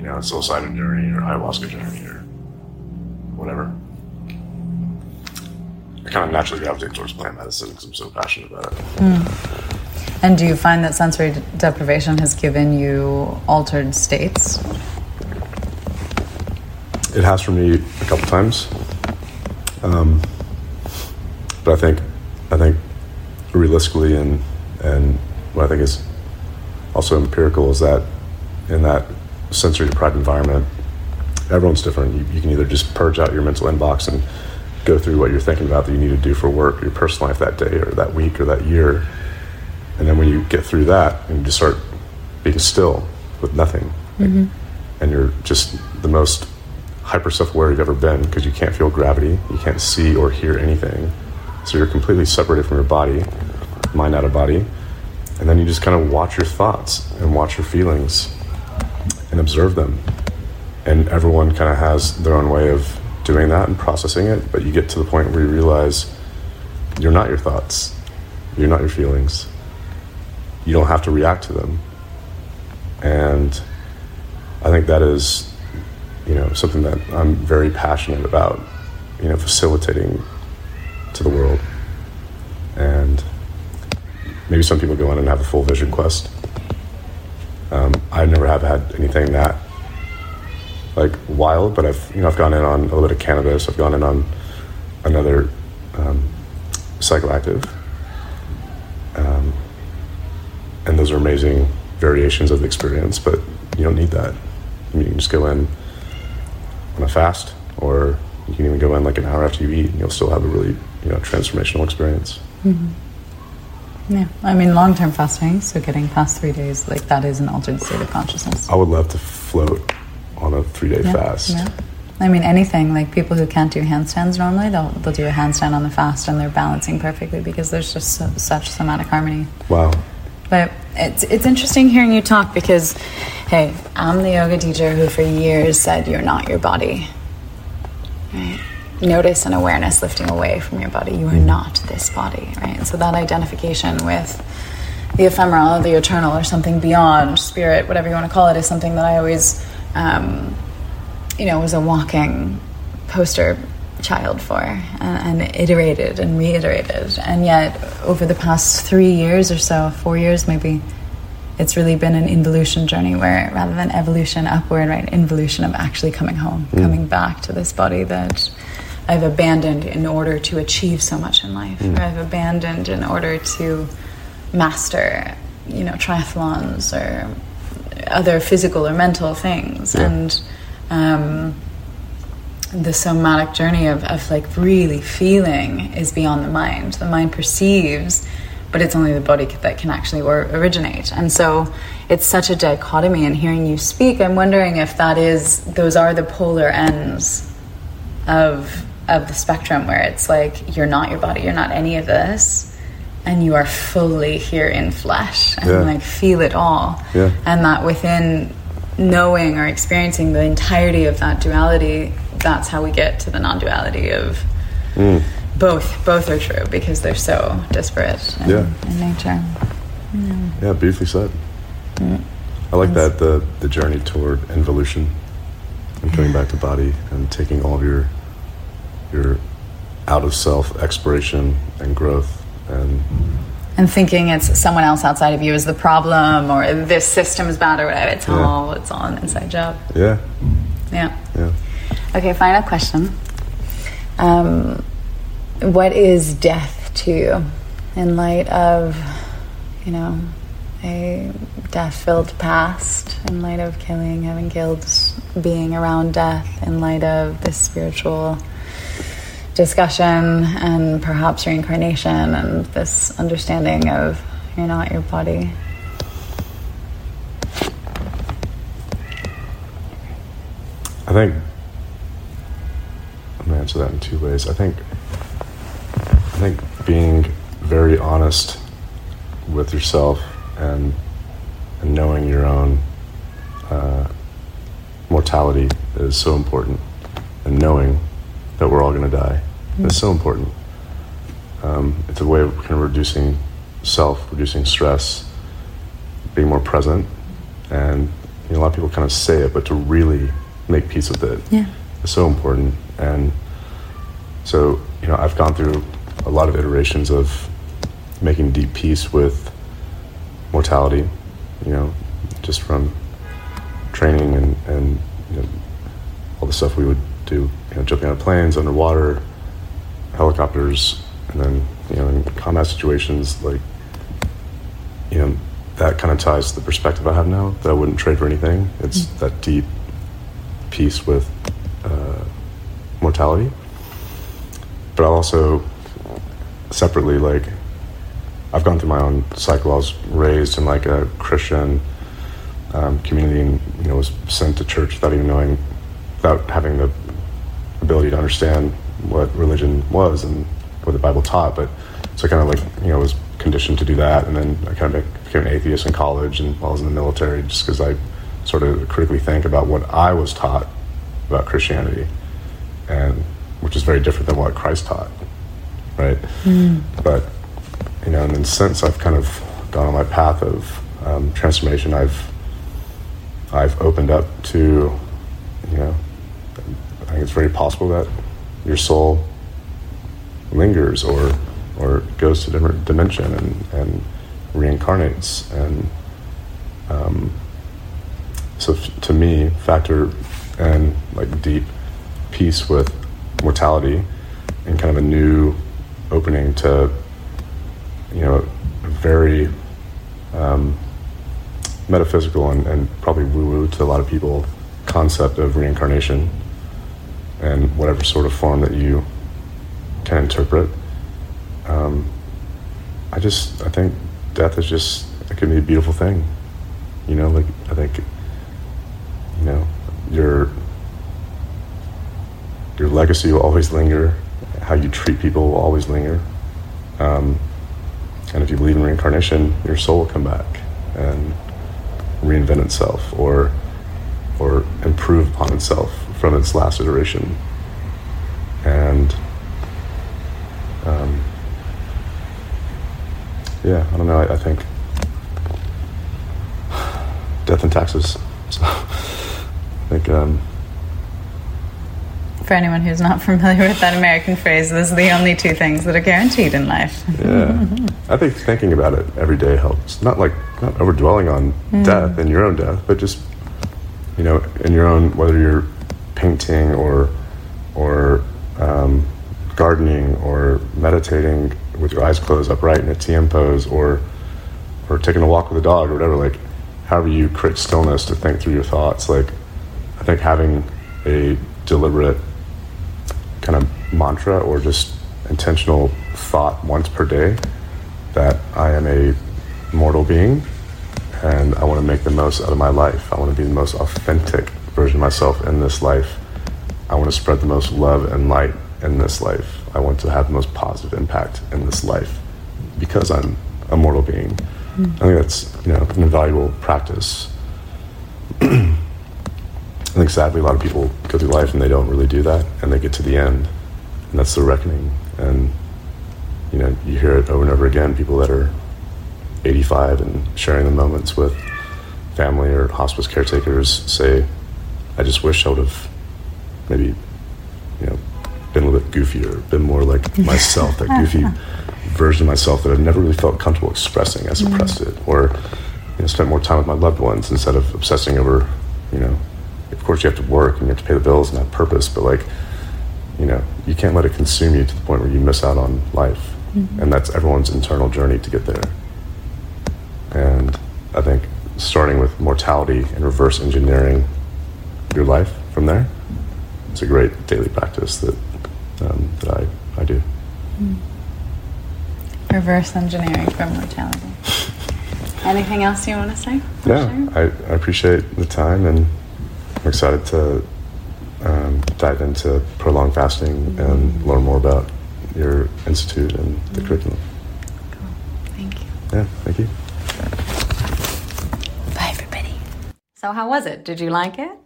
[SPEAKER 3] you know, psilocybin journey or ayahuasca journey or whatever. I kind of naturally gravitate towards plant medicine because I'm so passionate about it.
[SPEAKER 2] Mm. And do you find that sensory deprivation has given you altered states?
[SPEAKER 3] It has for me a couple times, um, but I think I think realistically and and what I think is also empirical is that in that sensory deprived environment, everyone's different. You, you, can either just purge out your mental inbox and go through what you're thinking about that you need to do for work, your personal life that day or that week or that year. And then when you get through that and you just start being still with nothing, mm-hmm. and you're just the most hyper self aware you've ever been because you can't feel gravity, you can't see or hear anything. So you're completely separated from your body, mind out of body. And then you just kind of watch your thoughts and watch your feelings and observe them. And everyone kind of has their own way of doing that and processing it, but you get to the point where you realize you're not your thoughts, you're not your feelings. You don't have to react to them. And I think that is, you know, something that I'm very passionate about, you know, facilitating to the world. And maybe some people go on and have a full vision quest um, I never have had anything that like wild, but I've you know I've gone in on a little bit of cannabis. I've gone in on another um, psychoactive, um, and those are amazing variations of the experience. But you don't need that. I mean, you can just go in on a fast, or you can even go in like an hour after you eat, and you'll still have a really you know transformational experience.
[SPEAKER 2] Mm-hmm. Yeah, I mean, long term fasting, so getting past three days, like that is an altered state of consciousness.
[SPEAKER 3] I would love to float on a three day yeah, fast. Yeah.
[SPEAKER 2] I mean, anything like people who can't do handstands normally, they'll, they'll do a handstand on the fast and they're balancing perfectly because there's just so, such somatic harmony.
[SPEAKER 3] Wow.
[SPEAKER 2] But it's, it's interesting hearing you talk because, hey, I'm the yoga teacher who for years said you're not your body. Right? notice and awareness lifting away from your body. You are not this body, right? And so that identification with the ephemeral, the eternal, or something beyond spirit, whatever you want to call it, is something that I always, um, you know, was a walking poster child for and, and, iterated and reiterated. And yet, over the past three years or so, four years maybe, it's really been an involution journey where rather than evolution upward, right, involution of actually coming home, mm. coming back to this body that I've abandoned in order to achieve so much in life, mm. or I've abandoned in order to master, you know, triathlons or other physical or mental things. Yeah. And um, the somatic journey of, of like really feeling is beyond the mind. The mind perceives, but it's only the body that can actually or originate. And so it's such a dichotomy. And hearing you speak, I'm wondering if that is, those are the polar ends of of the spectrum where it's like you're not your body, you're not any of this, and you are fully here in flesh and yeah. like feel it all.
[SPEAKER 3] Yeah.
[SPEAKER 2] And that within knowing or experiencing the entirety of that duality, that's how we get to the non duality of mm. both. Both are true because they're so disparate in,
[SPEAKER 3] yeah.
[SPEAKER 2] in nature.
[SPEAKER 3] Yeah, beautifully said.
[SPEAKER 2] Mm.
[SPEAKER 3] I like that the the journey toward involution and coming back to body and taking all of your your out of self exploration and growth and
[SPEAKER 2] and thinking it's someone else outside of you is the problem or this system is bad or whatever. It's
[SPEAKER 3] Yeah.
[SPEAKER 2] all it's all an inside job.
[SPEAKER 3] yeah
[SPEAKER 2] Yeah.
[SPEAKER 3] yeah
[SPEAKER 2] Okay, final question. Um, what is death to you in light of, you know, a death filled past, in light of killing, having killed, being around death, in light of this spiritual discussion and perhaps reincarnation and this understanding of you're not your body?
[SPEAKER 3] I think I'm gonna answer that in two ways. I think I think being very honest with yourself and and knowing your own uh, mortality is so important, and knowing that we're all going to die is so important. Um, it's a way of kind of reducing self, reducing stress, being more present, and you know, a lot of people kind of say it, but to really make peace with it
[SPEAKER 2] Yeah.
[SPEAKER 3] is so important. And so, you know, I've gone through a lot of iterations of making deep peace with mortality, you know, just from training and, and you know, all the stuff we would do, you know, jumping out of planes, underwater, helicopters, and then, you know, in combat situations, like, you know, that kind of ties to the perspective I have now that I wouldn't trade for anything. It's that deep peace with uh, mortality. But I also separately like I've gone through my own cycle. I was raised in like a Christian um, community, and you know was sent to church without even knowing, without having the ability to understand what religion was and what the Bible taught. But so kind of like you know was conditioned to do that, and then I kind of became an atheist in college and while I was in the military, just because I sort of critically think about what I was taught about Christianity, and which is very different than what Christ taught, right? But you know, and then since I've kind of gone on my path of um, transformation, I've I've opened up to, you know, I think it's very possible that your soul lingers or or goes to a different dimension and, and reincarnates and um, so f- to me factor and like deep peace with mortality and kind of a new opening to you know a very um, metaphysical and, and probably woo-woo to a lot of people concept of reincarnation and whatever sort of form that you can interpret. Um, I just I think death is just it can be a beautiful thing. You know like I think you know your your legacy will always linger. How you treat people will always linger. Um, and if you believe in reincarnation your soul will come back and reinvent itself or or improve upon itself from its last iteration. And um, yeah I don't know. I, I think death and taxes. So I think um,
[SPEAKER 2] For anyone who's not familiar with that American phrase, those are the only two things that are guaranteed in life.
[SPEAKER 3] Yeah, I think thinking about it every day helps. Not like not overdwelling on death and your own death, but just you know, in your own whether you're painting or or um, gardening or meditating with your eyes closed upright in a TM pose or or taking a walk with a dog or whatever. Like, however you create stillness to think through your thoughts. Like, I think having a deliberate kind of mantra or just intentional thought once per day that I am a mortal being and I want to make the most out of my life. I want to be the most authentic version of myself in this life. I want to spread the most love and light in this life. I want to have the most positive impact in this life because I'm a mortal being. Hmm. I think that's you know an invaluable practice. I think sadly a lot of people go through life and they don't really do that, and they get to the end, and that's the reckoning. And you know you hear it over and over again. People that are 85 and sharing the moments with family or hospice caretakers say, I just wish I would have maybe, you know, been a little bit goofier, been more like myself, that goofy version of myself that I've never really felt comfortable expressing. I suppressed mm-hmm. it, or you know, spent more time with my loved ones instead of obsessing over, you know, of course you have to work and you have to pay the bills and have purpose, but like, you know, you can't let it consume you to the point where you miss out on life. Mm-hmm. And that's everyone's internal journey to get there. And I think starting with mortality and reverse engineering your life from there, it's a great daily practice that um, that I, I do. Mm.
[SPEAKER 2] Reverse engineering for mortality. Anything else you want to say?
[SPEAKER 3] Yeah, I, I appreciate the time and I'm excited to um, dive into prolonged fasting mm-hmm. and learn more about your institute and mm-hmm. the curriculum.
[SPEAKER 2] Cool. Thank you.
[SPEAKER 3] Yeah, thank you.
[SPEAKER 2] Bye, everybody. So, how was it? Did you like it?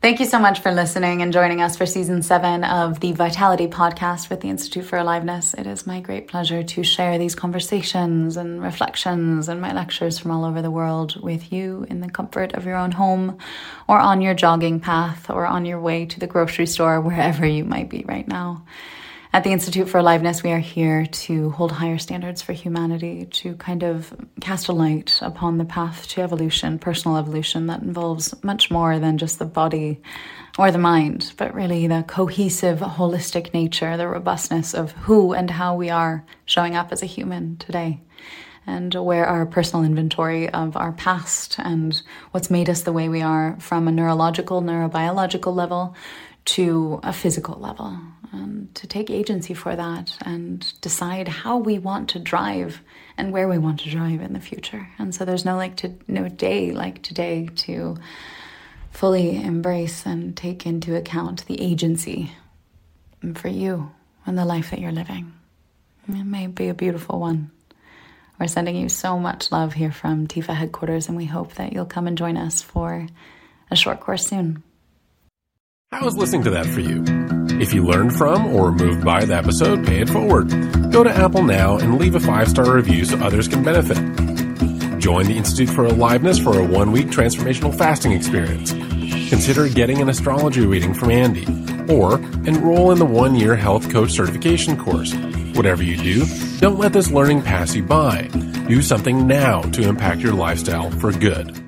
[SPEAKER 2] Thank you so much for listening and joining us for season seven of the Vitality podcast with the Institute for Aliveness. It is my great pleasure to share these conversations and reflections and my lectures from all over the world with you in the comfort of your own home or on your jogging path or on your way to the grocery store, wherever you might be right now. At the Institute for Aliveness, we are here to hold higher standards for humanity, to kind of cast a light upon the path to evolution, personal evolution that involves much more than just the body or the mind, but really the cohesive, holistic nature, the robustness of who and how we are showing up as a human today. And where our personal inventory of our past and what's made us the way we are from a neurological, neurobiological level to a physical level um, to take agency for that and decide how we want to drive and where we want to drive in the future. And so there's no like to no day like today to fully embrace and take into account the agency for you and the life that you're living. It may be a beautiful one. We're sending you so much love here from TIFA headquarters, and we hope that you'll come and join us for a short course soon.
[SPEAKER 1] How was listening to that for you? If you learned from or moved by the episode, pay it forward. Go to Apple now and leave a five star review so others can benefit. Join the Institute for Aliveness for a one week transformational fasting experience. Consider getting an astrology reading from Andy, or enroll in the one year health coach certification course. Whatever you do, don't let this learning pass you by. Do something now to impact your lifestyle for good.